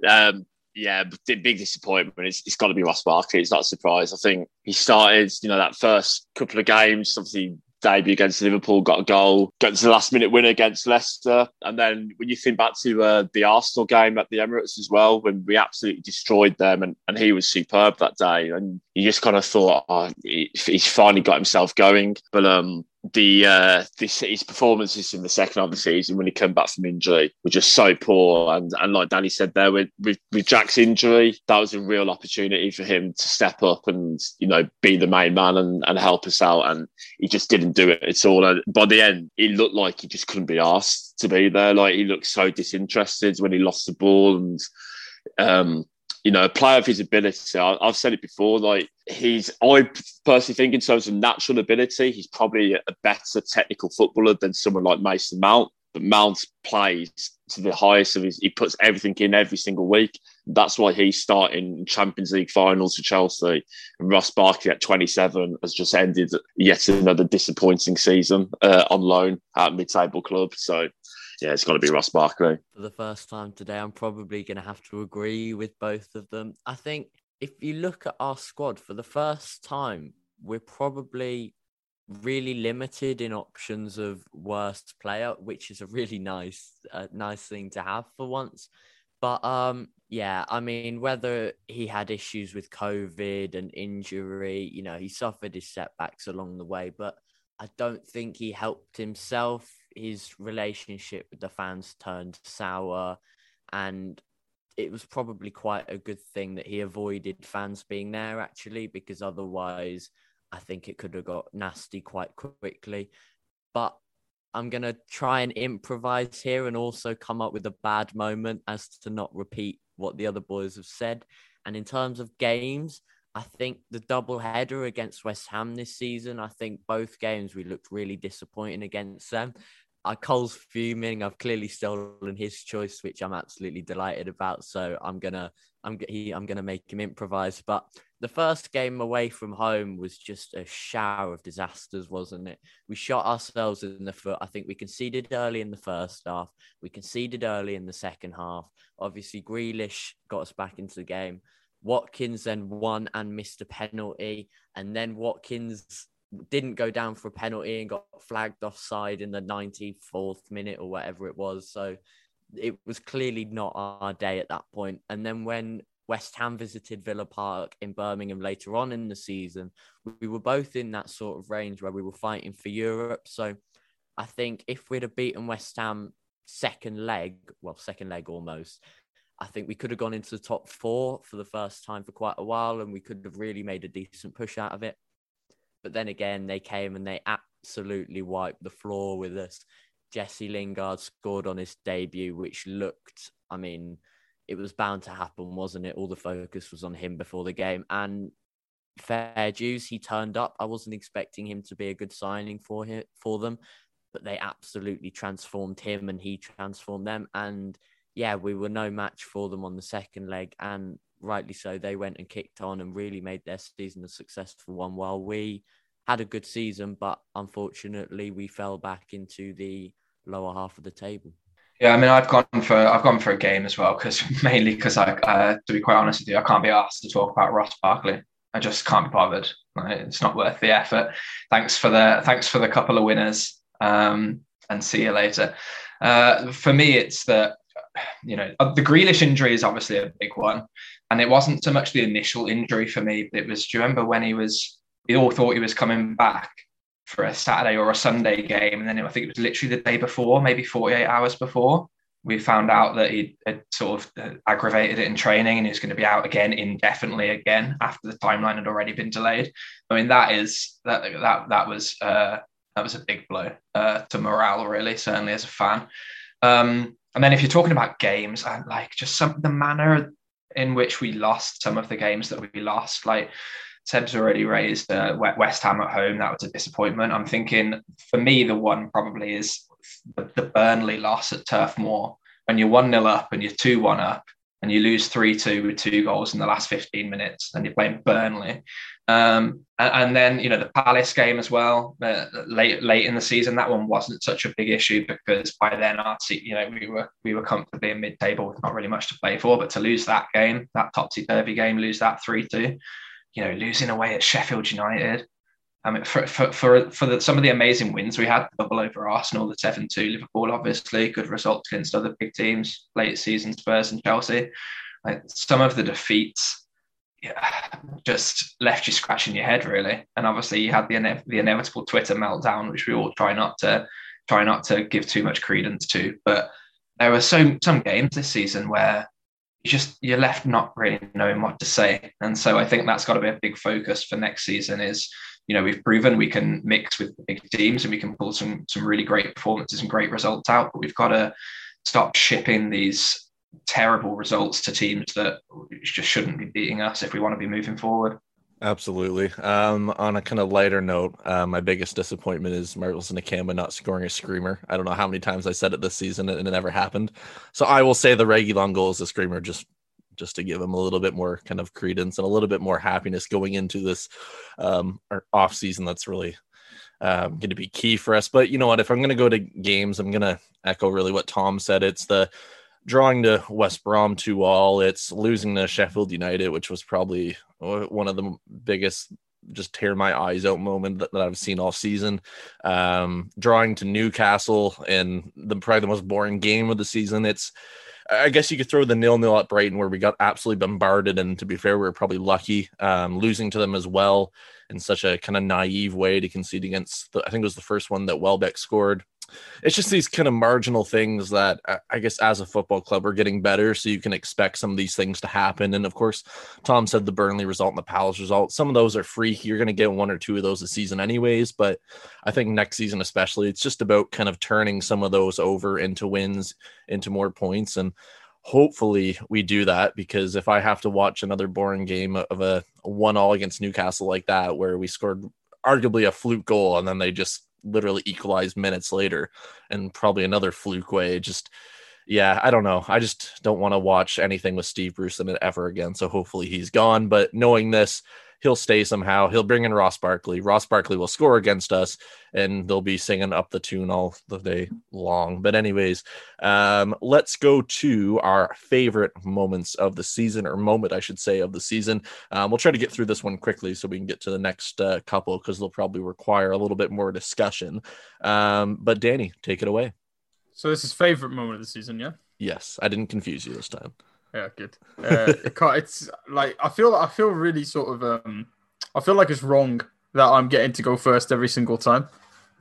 Um, yeah, big disappointment. It's, it's got to be Ross Barkley. It's not a surprise. I think he started, you know, that first couple of games, obviously debut against Liverpool, got a goal, got the last minute winner against Leicester. And then when you think back to uh, the Arsenal game at the Emirates as well, when we absolutely destroyed them and, and he was superb that day. And you just kind of thought, oh, he, he's finally got himself going. But um, the uh, this, his performances in the second half of the season when he came back from injury were just so poor. And and like Danny said there, with, with, with Jack's injury, that was a real opportunity for him to step up and you know be the main man and, and help us out. And he just didn't do it at all. And by the end, he looked like he just couldn't be asked to be there. Like he looked so disinterested when he lost the ball and. Um, you know, a player of his ability, I, have said it before, like he's, I personally think in terms of natural ability, he's probably a better technical footballer than someone like Mason Mount. But Mount plays to the highest of his, he puts everything in every single week. That's why he's starting Champions League finals for Chelsea. And Ross Barkley at 27 has just ended yet another disappointing season uh, on loan at mid table club. So yeah, it's got to be Ross Barkley. For the first time today, I'm probably going to have to agree with both of them. I think if you look at our squad for the first time, we're probably really limited in options of worst player, which is a really nice, uh, nice thing to have for once. But um, yeah, I mean, whether he had issues with COVID and injury, you know, he suffered his setbacks along the way, but I don't think he helped himself his relationship with the fans turned sour and it was probably quite a good thing that he avoided fans being there actually because otherwise I think it could have got nasty quite quickly. But I'm going to try and improvise here and also come up with a bad moment as to not repeat what the other boys have said. And in terms of games I think the double header against West Ham this season, I think both games we looked really disappointing against them. I Cole's fuming. I've clearly stolen his choice, which I'm absolutely delighted about. So I'm gonna, I'm he, I'm gonna make him improvise. But the first game away from home was just a shower of disasters, wasn't it? We shot ourselves in the foot. I think we conceded early in the first half. We conceded early in the second half. Obviously, Grealish got us back into the game. Watkins then won and missed a penalty, and then Watkins didn't go down for a penalty and got flagged offside in the 94th minute or whatever it was. So it was clearly not our day at that point. And then when West Ham visited Villa Park in Birmingham later on in the season, we were both in that sort of range where we were fighting for Europe. So I think if we'd have beaten West Ham second leg, well, second leg almost, I think we could have gone into the top four for the first time for quite a while and we could have really made a decent push out of it. But then again, they came and they absolutely wiped the floor with us. Jesse Lingard scored on his debut, which looked, I mean, it was bound to happen, wasn't it? All the focus was on him before the game. And fair dues, he turned up. I wasn't expecting him to be a good signing for him, for them, but they absolutely transformed him and he transformed them. And yeah, we were no match for them on the second leg. And rightly so, they went and kicked on and really made their season a successful one. While we had a good season, but unfortunately, we fell back into the lower half of the table. Yeah, I mean, I've gone for I've gone for a game as well because (laughs) mainly because I, uh, to be quite honest with you, I can't be asked to talk about Ross Barkley. I just can't be bothered. It's not worth the effort. Thanks for the thanks for the couple of winners, um, and see you later. Uh, for me, it's that you know the Grealish injury is obviously a big one, and it wasn't so much the initial injury for me, it was, do you remember when he was, we all thought he was coming back for a Saturday or a Sunday game. And then I think it was literally the day before, maybe 48 hours before, we found out that he had sort of uh, aggravated it in training and he's going to be out again indefinitely again after the timeline had already been delayed. I mean, that is that that that was uh, that was a big blow uh, to morale, really, certainly as a fan. Um, and then if you're talking about games and like just some the manner in which we lost some of the games that we lost, like Seb's already raised uh, West Ham at home. That was a disappointment. I'm thinking for me, the one probably is the, the Burnley loss at Turf Moor when you're 1 0 up and you're 2 1 up and you lose 3 2 with two goals in the last 15 minutes and you're playing Burnley. Um, and, then, you know, the Palace game as well, uh, late late in the season, that one wasn't such a big issue because by then, our you know, we were we were comfortably in mid table with not really much to play for. But to lose that game, that topsy turvy game, lose that 3 2, you know, losing away at Sheffield United, I mean, for for for, for the, some of the amazing wins we had, double over Arsenal, the seven two, Liverpool, obviously good results against other big teams, late season Spurs and Chelsea. Like some of the defeats, (sighs) just left you scratching your head really. And obviously, you had the ine- the inevitable Twitter meltdown, which we all try not to try not to give too much credence to. But there were so some games this season where you just you're left not really knowing what to say. And so I think that's got to be a big focus for next season. Is you know we've proven we can mix with big teams and we can pull some some really great performances and great results out but we've got to stop shipping these terrible results to teams that just shouldn't be beating us if we want to be moving forward Absolutely. Um, on a kind of lighter note, uh, my biggest disappointment is Marvelous Nakamba not scoring a screamer. I don't know how many times I said it this season and it never happened. So I will say the Reguilón goal is a screamer just just to give him a little bit more kind of credence and a little bit more happiness going into this um, off season. That's really um, going to be key for us. But you know what? If I'm going to go to games, I'm going to echo really what Tom said. It's the drawing to West Brom two all. It's losing to Sheffield United, which was probably one of the biggest just tear my eyes out moment that, that I've seen all season. Um, drawing to Newcastle and the probably the most boring game of the season. It's I guess you could throw the nil nil at Brighton where we got absolutely bombarded, and to be fair, we were probably lucky um, losing to them as well in such a kind of naive way to concede against. The, I think it was the first one that Welbeck scored it's just these kind of marginal things that uh, I guess as a football club we're getting better, so you can expect some of these things to happen. And of course, Tom said the Burnley result and the Palace result. Some of those are freaky. You're going to get one or two of those a season, anyways. But I think next season, especially, it's just about kind of turning some of those over into wins, into more points, and hopefully we do that because if I have to watch another boring game of a one all against Newcastle like that, where we scored arguably a fluke goal and then they just literally equalized minutes later and probably another fluke way. Just, yeah, I don't know. I just don't want to watch anything with Steve Bruce in it ever again. So hopefully he's gone. But knowing this, he'll stay somehow. He'll bring in Ross Barkley. Ross Barkley will score against us, and they'll be singing up the tune all the day long. But anyways, um, let's go to our favorite moments of the season, or moment I should say of the season. Um, we'll try to get through this one quickly so we can get to the next uh, couple because they'll probably require a little bit more discussion. Um, but Danny, take it away. So this is favorite moment of the season, yeah? Yes, I didn't confuse you this time. Yeah, good. Uh, (laughs) it it's like I feel I feel really sort of um I feel like it's wrong that I'm getting to go first every single time.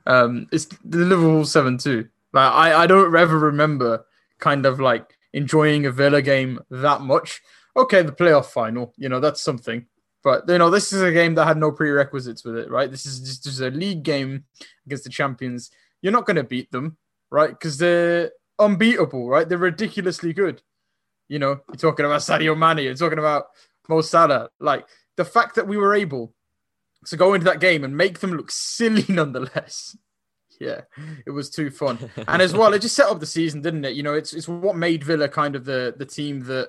Um, it's the Liverpool seven two. Like I I don't ever remember kind of like enjoying a Villa game that much. Okay, the playoff final, you know that's something. But you know, this is a game that had no prerequisites with it, right? This is just, just a league game against the champions. You're not going to beat them, right? Because they're unbeatable, right? They're ridiculously good. You know, you're talking about Sadio Mane, you're talking about Mo Salah. Like the fact that we were able to go into that game and make them look (laughs) silly nonetheless. Yeah, it was too fun. and as well, it just set up the season, didn't it? You know, it's it's what made Villa kind of the the team that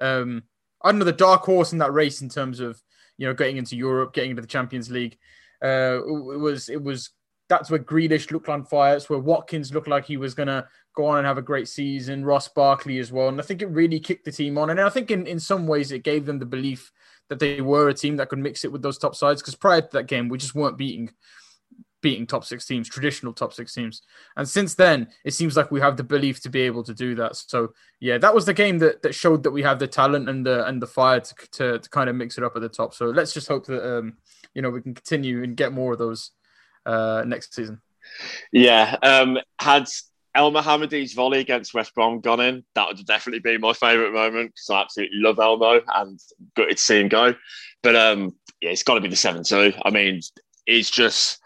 um I don't know, the dark horse in that race in terms of, you know, getting into Europe, getting into the Champions League. Uh it was it was that's where Grealish looked on fire. It's where Watkins looked like he was gonna go on and have a great season. Ross Barkley as well. And I think it really kicked the team on. And I think in, in some ways it gave them the belief that they were a team that could mix it with those top sides. Because prior to that game, we just weren't beating beating top six teams, traditional top six teams. And since then, it seems like we have the belief to be able to do that. So yeah, that was the game that, that showed that we have the talent and the and the fire to, to, to kind of mix it up at the top. So let's just hope that um, you know we can continue and get more of those uh, next season. Yeah, um, had Elmohamady volley against West Brom gone in. That would definitely be my favourite moment because I absolutely love Elmo and good to see him go. But um, yeah, it's got to be the seven two. I mean, it's just.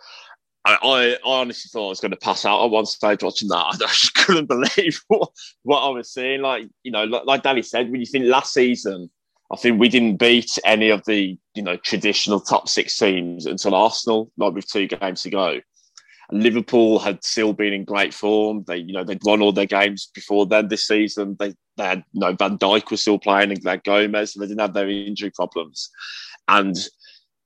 I, I, honestly thought I was going to pass out at one stage watching that. (laughs) I just couldn't believe what, what I was seeing. Like, you know, like, like Danny said, when you think last season, I think we didn't beat any of the, you know, traditional top six teams until Arsenal, like with two games to go. Liverpool had still been in great form. They, you know, they'd won all their games before then this season. They, they had, you know, Van Dijk was still playing and they Gomez, and they didn't have their injury problems. And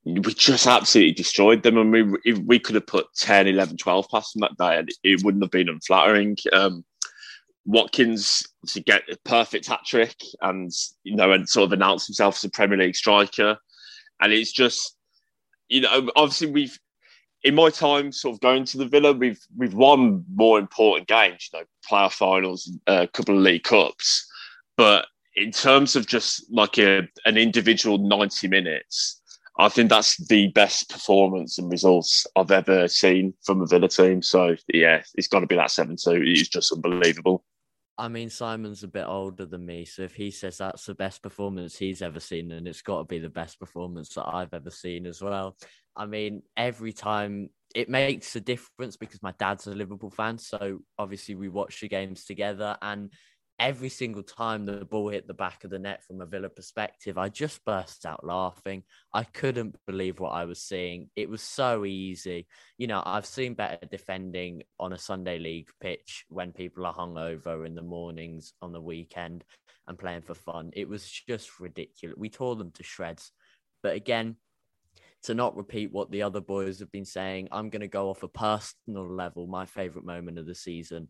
we just absolutely destroyed them. And we, we could have put 10, 11, 12 past them that day, and it wouldn't have been unflattering. Um, Watkins to get a perfect hat trick and, you know, and sort of announce himself as a Premier League striker. And it's just, you know, obviously we've, in my time, sort of going to the Villa, we've we've won more important games, you know, playoff finals, a couple of league cups. But in terms of just like a, an individual ninety minutes, I think that's the best performance and results I've ever seen from a Villa team. So yeah, it's got to be that seven two. It's just unbelievable. I mean, Simon's a bit older than me, so if he says that's the best performance he's ever seen, then it's got to be the best performance that I've ever seen as well. I mean, every time it makes a difference because my dad's a Liverpool fan, so obviously we watch the games together, and every single time the ball hit the back of the net from a Villa perspective, I just burst out laughing. I couldn't believe what I was seeing. It was so easy. You know, I've seen better defending on a Sunday league pitch when people are hungover in the mornings on the weekend and playing for fun. It was just ridiculous. We tore them to shreds. But again, to not repeat what the other boys have been saying, I'm going to go off a personal level. My favourite moment of the season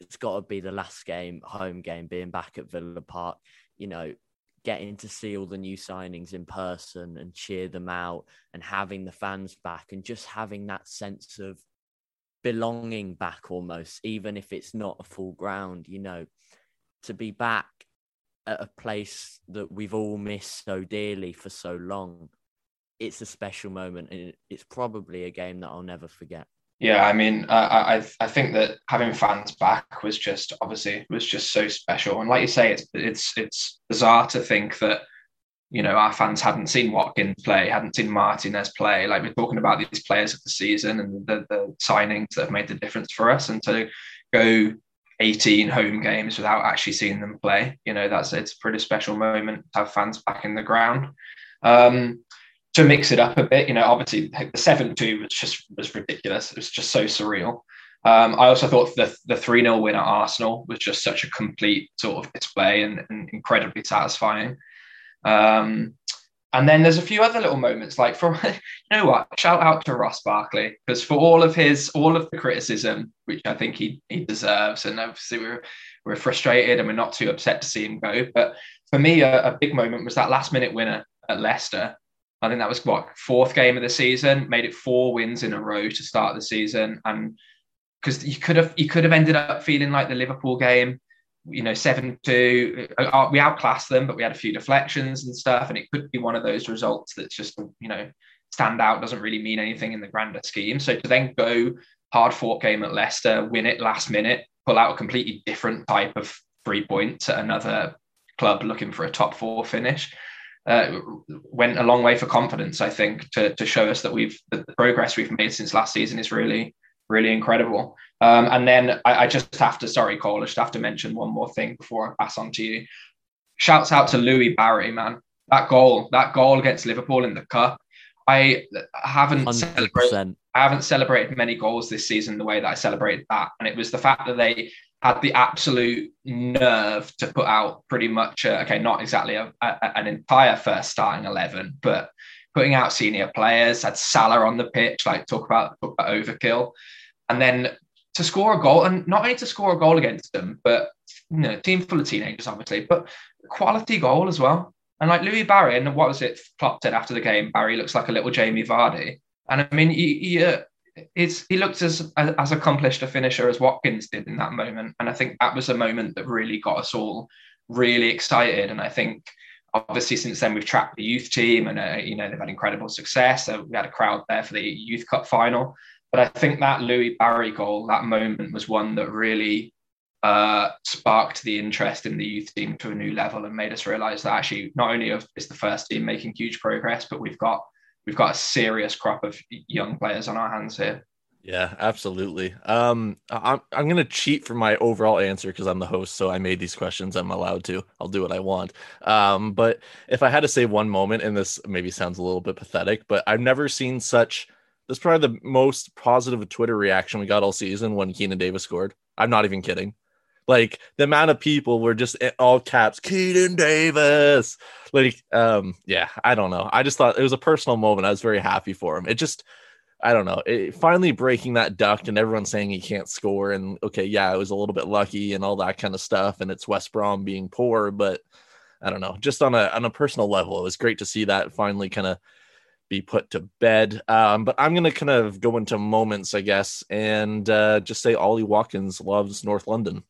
it's got to be the last game, home game, being back at Villa Park, you know, getting to see all the new signings in person and cheer them out and having the fans back and just having that sense of belonging back almost, even if it's not a full ground, you know, to be back at a place that we've all missed so dearly for so long. It's a special moment and it's probably a game that I'll never forget. Yeah, I mean, I, I I think that having fans back was just obviously was just so special, and like you say, it's it's it's bizarre to think that you know our fans hadn't seen Watkins play, hadn't seen Martinez play. Like we're talking about these players of the season and the the signings that have made the difference for us, and to go 18 home games without actually seeing them play, you know, that's it's a pretty special moment to have fans back in the ground. Um, to mix it up a bit, you know, obviously the seven two was just was ridiculous. It was just so surreal. Um, I also thought the the three 0 win at Arsenal was just such a complete sort of display and, and incredibly satisfying. Um, and then there's a few other little moments, like for (laughs) you know what, shout out to Ross Barkley because for all of his all of the criticism, which I think he he deserves, and obviously we're we're frustrated and we're not too upset to see him go. But for me, a, a big moment was that last minute winner at Leicester I think that was what fourth game of the season, made it four wins in a row to start the season, and because you could have you could have ended up feeling like the Liverpool game, you know, seven two. Uh, uh, we outclassed them, but we had a few deflections and stuff, and it could be one of those results that's just you know stand out doesn't really mean anything in the grander scheme. So to then go hard fought game at Leicester, win it last minute, pull out a completely different type of three points at another club looking for a top four finish uh, went a long way for confidence. I think to to show us that we've the progress we've made since last season is really really incredible. Um, and then I, I, just have to sorry, Cole, I just have to mention one more thing before I pass on to you. Shouts out to Louis Barry, man. That goal, that goal against Liverpool in the cup. I haven't celebrated, I haven't celebrated many goals this season the way that I celebrated that, and it was the fact that they had the absolute nerve to put out pretty much, a, okay, not exactly a, a, an entire first starting 11, but putting out senior players, had Salah on the pitch, like talk about, talk about overkill. And then to score a goal, and not only to score a goal against them, but, you know, team full of teenagers, obviously, but quality goal as well. And like Louis Barry, and what was it Klopp said after the game, Barry looks like a little Jamie Vardy. And I mean, he, uh, it's he looked as as accomplished a finisher as Watkins did in that moment, and I think that was a moment that really got us all really excited. And I think obviously since then we've tracked the youth team, and uh, you know they've had incredible success. So we had a crowd there for the youth cup final. But I think that Louis Barry goal, that moment was one that really uh, sparked the interest in the youth team to a new level and made us realize that actually not only is the first team making huge progress, but we've got we've got a serious crop of young players on our hands here. Yeah, absolutely. Um, I'm I'm gonna cheat for my overall answer because I'm the host, so I made these questions. I'm allowed to. I'll do what I want. Um, but if I had to say one moment, and this maybe sounds a little bit pathetic, but I've never seen such. This is probably the most positive Twitter reaction we got all season when Keinan Davis scored. I'm not even kidding. Like the amount of people were just all caps, Keaton Davis. Like, um, yeah, I don't know. I just thought it was a personal moment. I was very happy for him. It just I don't know. It, finally breaking that duck and everyone saying he can't score. And okay, yeah, it was a little bit lucky and all that kind of stuff. And it's West Brom being poor, but I don't know. Just on a on a personal level, it was great to see that finally kind of be put to bed. Um, but I'm gonna kind of go into moments, I guess, and uh, just say Ollie Watkins loves North London.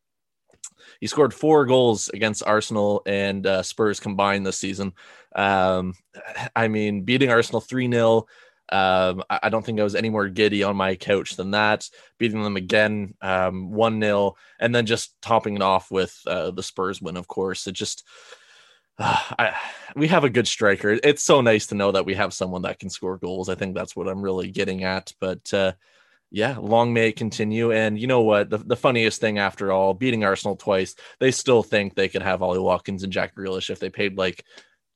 He scored four goals against Arsenal and uh, Spurs combined this season. Um, I mean, beating Arsenal 3 0 um, I, don't think I was any more giddy on my couch than that. Beating them again, um, one 0 and then just topping it off with uh, the Spurs win. Of course, it just uh, I, we have a good striker. It's so nice to know that we have someone that can score goals. I think that's what I'm really getting at. But uh, yeah, long may it continue. And you know what? The, the funniest thing after all, beating Arsenal twice, they still think they could have Ollie Watkins and Jack Grealish if they paid like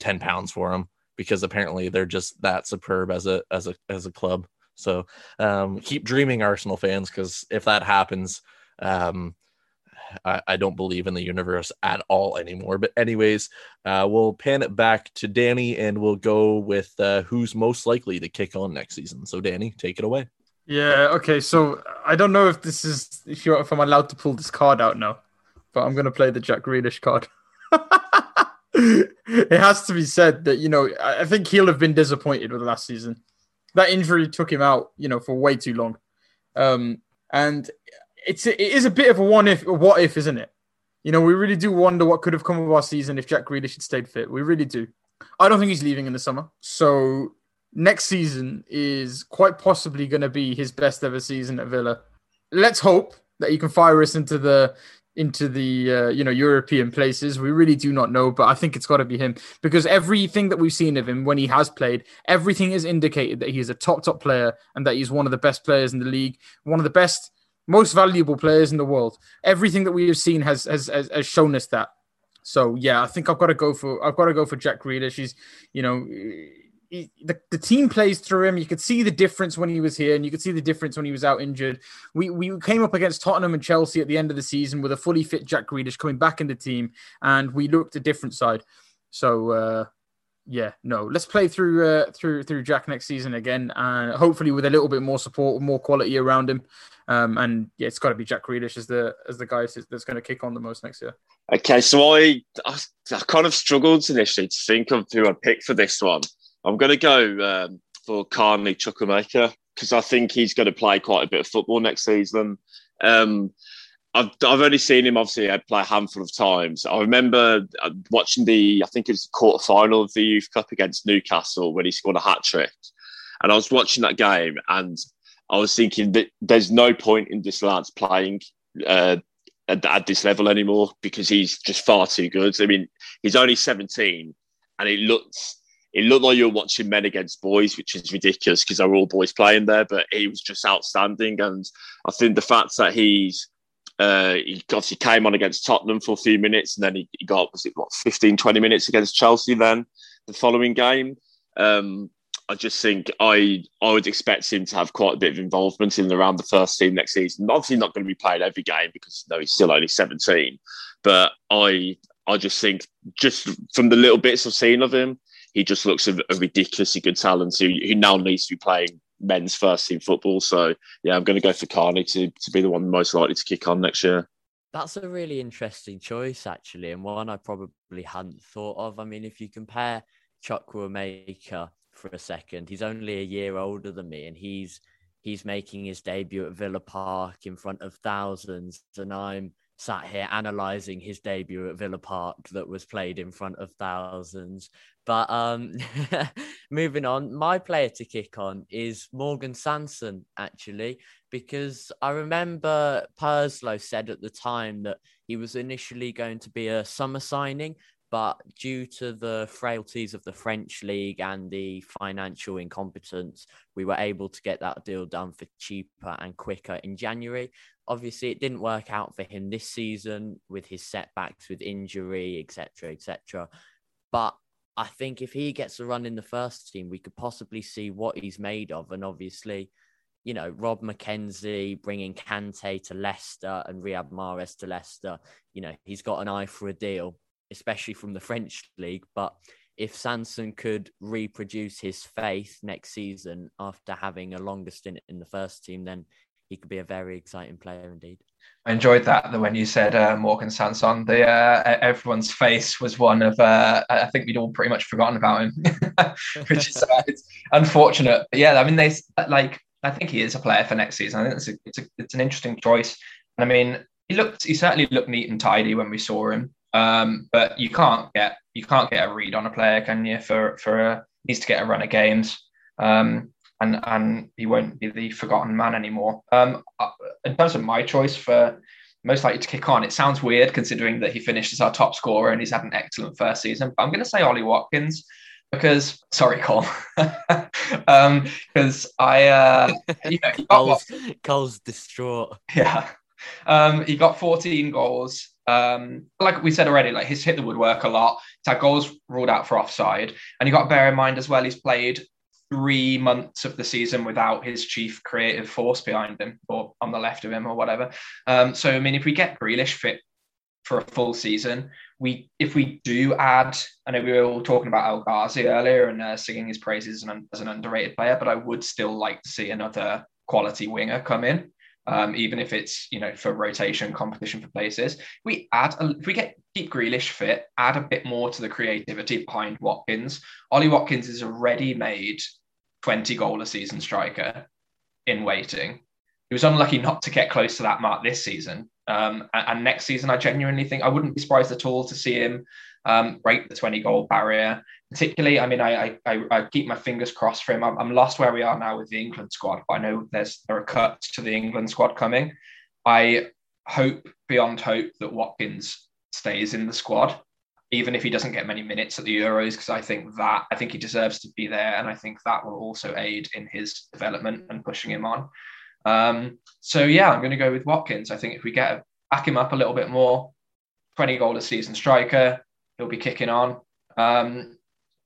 10 pounds for them because apparently they're just that superb as a as a as a club. So um, keep dreaming, Arsenal fans, because if that happens, um, I, don't believe in the universe at all anymore. But anyways, uh, we'll pan it back to Danny, and we'll go with uh, who's most likely to kick on next season. So Danny, take it away. Yeah. Okay. So I don't know if this is if you if I'm allowed to pull this card out now, but I'm gonna play the Jack Grealish card. (laughs) it has to be said that you know I think he'll have been disappointed with last season. That injury took him out, you know, for way too long, um, and it's it is a bit of a one if, what if, isn't it? You know, we really do wonder what could have come of our season if Jack Grealish had stayed fit. We really do. I don't think he's leaving in the summer, so next season is quite possibly going to be his best ever season at Villa. Let's hope that he can fire us into the into the uh, you know European places. We really do not know, but I think it's got to be him because everything that we've seen of him when he has played, everything has indicated that he is a top top player and that he's one of the best players in the league, one of the best, most valuable players in the world. Everything that we have seen has has has, has shown us that. So yeah, I think I've got to go for I've got to go for Jack Grealish. He's you know he, the, the team plays through him. You could see the difference when he was here, and you could see the difference when he was out injured. We we came up against Tottenham and Chelsea at the end of the season with a fully fit Jack Grealish coming back in the team, and we looked a different side. So uh, yeah, no, let's play through uh, through through Jack next season again, and hopefully with a little bit more support, more quality around him. Um, and yeah, it's got to be Jack Grealish as the as the guy that's going to kick on the most next year. Okay, so I, I I kind of struggled initially to think of who I'd pick for this one. I'm going to go um, for Carney Chukwuemeka because I think he's going to play quite a bit of football next season. Um, I've, I've only seen him obviously play a handful of times. I remember uh, watching the, I think it was the quarter final of the Youth Cup against Newcastle when he scored a hat trick. And I was watching that game and I was thinking that there's no point in this lad's playing uh, at, at, this level anymore because he's just far too good. I mean, he's only 17 and it looks it looked like you were watching men against boys, which is ridiculous because they were all boys playing there. But he was just outstanding, and I think the fact that he's uh, he obviously came on against Tottenham for a few minutes, and then he, he, got was it what 15, 20 minutes against Chelsea. Then the following game, um, I just think I I would expect him to have quite a bit of involvement in around the first team next season. Obviously, not going to be playing every game because you know, he's still only seventeen. But I I just think just from the little bits I've seen of him, he just looks a, a ridiculously good talent who, who now needs to be playing men's first team football. So yeah, I'm going to go for Carney to, to be the one most likely to kick on next year. That's a really interesting choice, actually, and one I probably hadn't thought of. I mean, if you compare Chukwuemeka for a second, he's only a year older than me, and he's he's making his debut at Villa Park in front of thousands, and I'm sat here analysing his debut at Villa Park that was played in front of thousands. But um, (laughs) moving on, my player to kick on is Morgan Sanson, actually, because I remember Purslow said at the time that he was initially going to be a summer signing, but due to the frailties of the French league and the financial incompetence, we were able to get that deal done for cheaper and quicker in January. Obviously, it didn't work out for him this season with his setbacks with injury, etc., etc. But I think if he gets a run in the first team, we could possibly see what he's made of. And obviously, you know, Rob Mackenzie bringing Kante to Leicester and Riyad Mahrez to Leicester, you know, he's got an eye for a deal, especially from the French league. But if Sanson could reproduce his faith next season after having a longer stint in the first team, then he could be a very exciting player indeed. I enjoyed that. When you said uh, Morgan Sanson, the uh, everyone's face was one of. Uh, I think we'd all pretty much forgotten about him, (laughs) which is uh, unfortunate. But yeah, I mean, they like. I think he is a player for next season. I think it's a, it's, a, it's an interesting choice. I mean, he looked. He certainly looked neat and tidy when we saw him. Um, but you can't get you can't get a read on a player, can you? For for a, needs to get a run of games. Um, and and he won't be the forgotten man anymore. Um, in terms of my choice for most likely to kick on, it sounds weird considering that he finished as our top scorer and he's had an excellent first season. But I'm going to say Ollie Watkins because sorry, Cole, because (laughs) um, I uh, you know Cole's, Cole's distraught. Yeah, um, he got 14 goals. Um, like we said already, like he's hit the woodwork a lot. He's had goals ruled out for offside, and you got to bear in mind as well. He's played three months of the season without his chief creative force behind him or on the left of him or whatever. Um, so I mean, if we get Grealish fit for a full season, we if we do add, I know we were all talking about El Ghazi earlier and uh, singing his praises as an, as an underrated player, but I would still like to see another quality winger come in um, even if it's you know for rotation competition for places. We add a, if we get keep Grealish fit, add a bit more to the creativity behind Watkins. Ollie Watkins is a ready-made 20 goal a season striker in waiting. He was unlucky not to get close to that mark this season. Um, and, and, next season, I genuinely think I wouldn't be surprised at all to see him um, break the 20 goal barrier. Particularly, I mean, I, I, I keep my fingers crossed for him. I'm, I'm, lost where we are now with the England squad, but I know there's there are cuts to the England squad coming. I hope beyond hope that Watkins stays in the squad, even if he doesn't get many minutes at the Euros, because I think that I think he deserves to be there, and I think that will also aid in his development and pushing him on. Um, so yeah, I'm going to go with Watkins. I think if we get back him up a little bit more, 20 goal a season striker, he'll be kicking on. Um,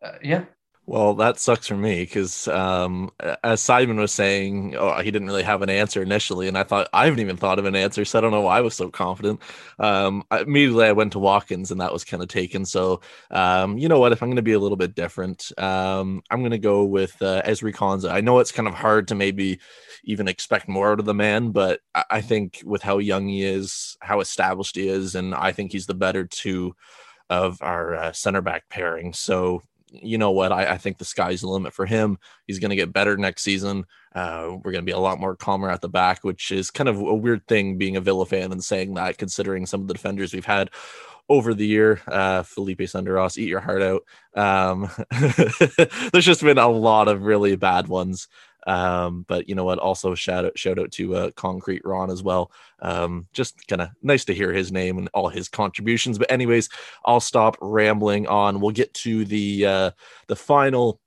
uh, yeah. Well, that sucks for me because, um, as Simon was saying, oh, he didn't really have an answer initially, and I thought I haven't even thought of an answer, so I don't know why I was so confident. Um, I, immediately I went to Watkins, and that was kind of taken. So, um, you know what? If I'm going to be a little bit different, um, I'm going to go with uh, Ezri Konsa. I know it's kind of hard to maybe even expect more out of the man, but I, I think with how young he is, how established he is, and I think he's the better two of our uh, center back pairing. So you know what? I, I, think the sky's the limit for him. He's going to get better next season. Uh, we're going to be a lot more calmer at the back, which is kind of a weird thing being a Villa fan and saying that, considering some of the defenders we've had over the year. Uh, Philippe Senderos, eat your heart out. Um, (laughs) there's just been a lot of really bad ones. Um, but you know what? Also shout out shout out to uh, Concrete Ron as well. Um, just kind of nice to hear his name and all his contributions. But anyways, I'll stop rambling on. We'll get to the uh, the final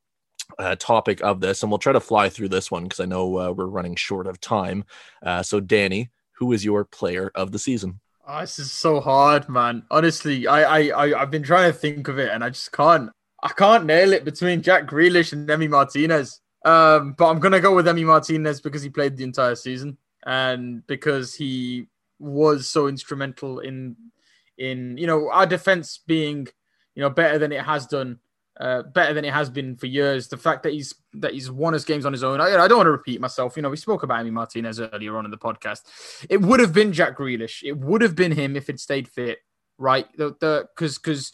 uh, topic of this, and we'll try to fly through this one because I know uh, we're running short of time. Uh, so, Danny, who is your player of the season? Oh, this is so hard, man. Honestly, I, I, I, I've been trying to think of it, and I just can't. I can't nail it between Jack Grealish and Emi Martinez. Um, but I'm gonna go with Emi Martinez because he played the entire season and because he was so instrumental in in you know our defense being you know better than it has done, uh, better than it has been for years. The fact that he's that he's won his games on his own. I, I don't want to repeat myself. You know, we spoke about Emi Martinez earlier on in the podcast. It would have been Jack Grealish. It would have been him if it stayed fit, right? The the because because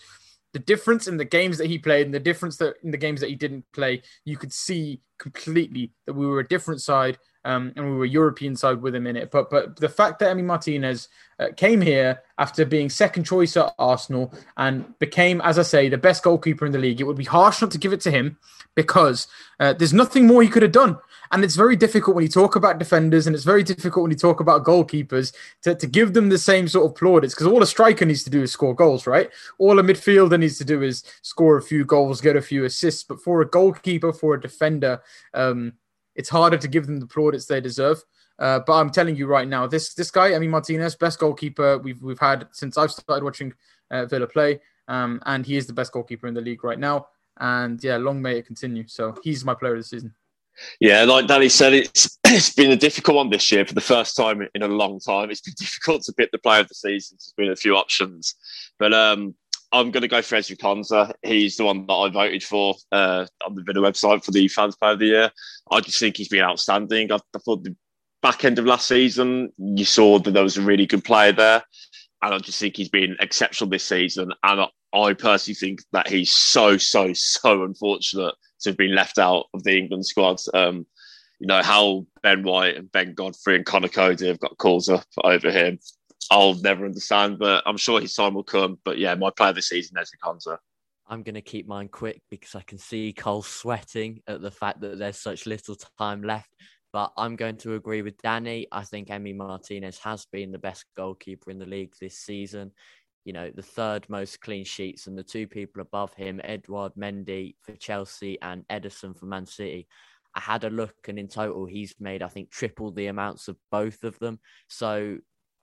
the difference in the games that he played and the difference that in the games that he didn't play, you could see completely that we were a different side um, and we were European side with him in it. But but the fact that Emi Martinez uh, came here after being second choice at Arsenal and became, as I say, the best goalkeeper in the league, it would be harsh not to give it to him because uh, there's nothing more he could have done. And it's very difficult when you talk about defenders and it's very difficult when you talk about goalkeepers to, to give them the same sort of plaudits because all a striker needs to do is score goals, right? All a midfielder needs to do is score a few goals, get a few assists. But for a goalkeeper, for a defender, um, it's harder to give them the plaudits they deserve. Uh, but I'm telling you right now, this this guy, I mean Martinez, best goalkeeper we've we've had since I've started watching uh, Villa play, um, and he is the best goalkeeper in the league right now. And yeah, long may it continue. So he's my player of the season. Yeah, like Danny said, it's (clears throat) it's been a difficult one this year for the first time in a long time. It's been (laughs) difficult to pick the player of the season. There's been a few options, but um, I'm going to go for Ezri Konsa. He's the one that I voted for uh, on the Villa website for the fans player of the year. I just think he's been outstanding. I, I thought the back end of last season, you saw that there was a really good player there. And I just think he's been exceptional this season. And I, I personally think that he's so, so, so unfortunate to have been left out of the England squad. Um, you know, how Ben White and Ben Godfrey and Conor Coady have got calls up over him. I'll never understand, but I'm sure his time will come. But yeah, my player this season, Ezri Konsa. I'm going to keep mine quick because I can see Cole sweating at the fact that there's such little time left. But I'm going to agree with Danny. I think Emi Martinez has been the best goalkeeper in the league this season. You know, the third most clean sheets, and the two people above him, Edouard Mendy for Chelsea and Ederson for Man City. I had a look, and in total, he's made, I think, triple the amounts of both of them. So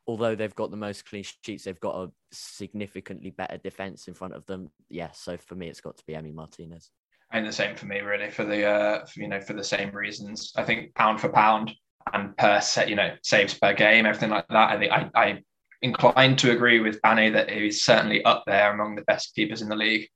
although they've got the most clean sheets, they've got a significantly better defense in front of them. Yeah, so for me, it's got to be Emi Martinez. And the same for me, really, for the uh, for, you know for the same reasons. I think pound for pound and per set, you know, saves per game, everything like that. I think I, I inclined to agree with Annie that he's certainly up there among the best keepers in the league.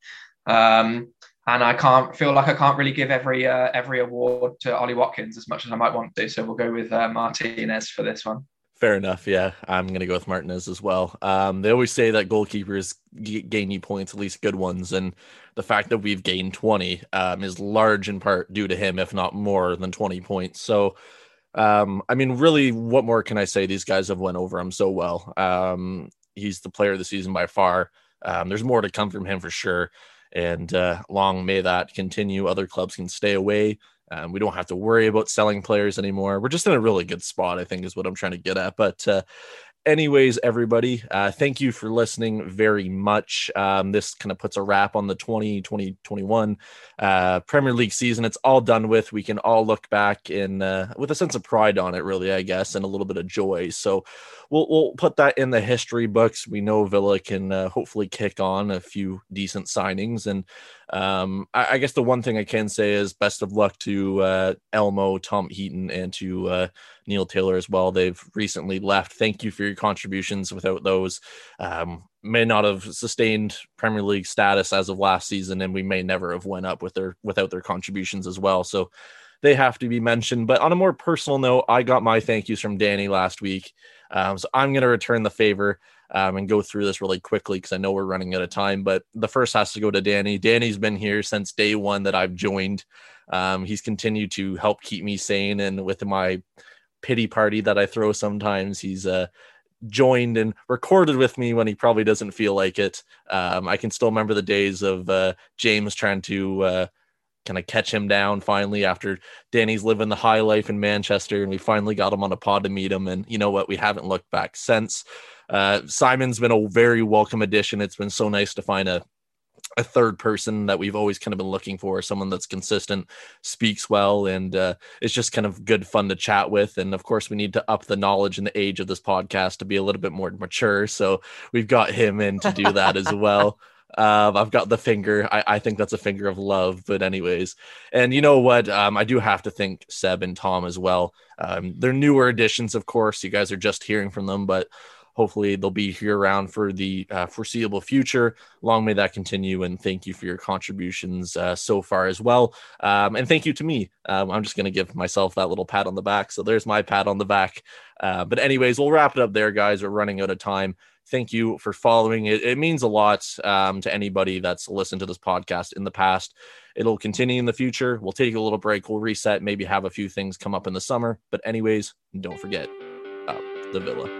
Um, and I can't feel like I can't really give every uh, every award to Ollie Watkins as much as I might want to. So we'll go with uh, Martinez for this one. Fair enough. Yeah, I'm going to go with Martinez as well. Um, they always say that goalkeepers g- gain you points, at least good ones, and the fact that we've gained 20 um, is large in part due to him, if not more than 20 points. So, um, I mean, really, what more can I say? These guys have went over him so well. Um, he's the player of the season by far. Um, there's more to come from him for sure, and uh, long may that continue. Other clubs can stay away. Um, we don't have to worry about selling players anymore. We're just in a really good spot, I think, is what I'm trying to get at. But uh, anyways, everybody, uh, thank you for listening very much. Um, this kind of puts a wrap on the 20 2021 uh, Premier League season. It's all done with. We can all look back in uh, with a sense of pride on it, really, I guess, and a little bit of joy. So we'll we'll put that in the history books. We know Villa can uh, hopefully kick on a few decent signings, and um, I, I, guess the one thing I can say is best of luck to uh, Elmo, Tom Heaton, and to uh, Neil Taylor as well. They've recently left. Thank you for your contributions. Without those, um, may not have sustained Premier League status as of last season, and we may never have went up with their without their contributions as well. So they have to be mentioned. But on a more personal note, I got my thank yous from Danny last week. Um, so I'm going to return the favor um, and go through this really quickly because I know we're running out of time. But the first has to go to Danny. Danny's been here since day one that I've joined. Um, he's continued to help keep me sane, and with my pity party that I throw sometimes, he's uh, joined and recorded with me when he probably doesn't feel like it. Um, I can still remember the days of uh, James trying to uh, kind of catch him down finally after Danny's living the high life in Manchester and we finally got him on a pod to meet him. And you know what? We haven't looked back since. Uh, Simon's been a very welcome addition. It's been so nice to find a a third person that we've always kind of been looking for someone that's consistent speaks well and uh, it's just kind of good fun to chat with and of course we need to up the knowledge and the age of this podcast to be a little bit more mature so we've got him in to do that as well (laughs) um, I've got the finger. I, I think that's a finger of love. But anyways, and you know what? Um, I do have to thank Seb and Tom as well. Um, they're newer additions, of course. You guys are just hearing from them, but hopefully they'll be here around for the uh, foreseeable future. Long may that continue. And thank you for your contributions uh, so far as well. Um, and thank you to me. Um, I'm just going to give myself that little pat on the back. So there's my pat on the back. Uh, but, anyways, we'll wrap it up there, guys. We're running out of time thank you for following it. It means a lot um, to anybody that's listened to this podcast in the past. It'll continue in the future. We'll take a little break. We'll reset, maybe have a few things come up in the summer. But, anyways, don't forget uh, the villa.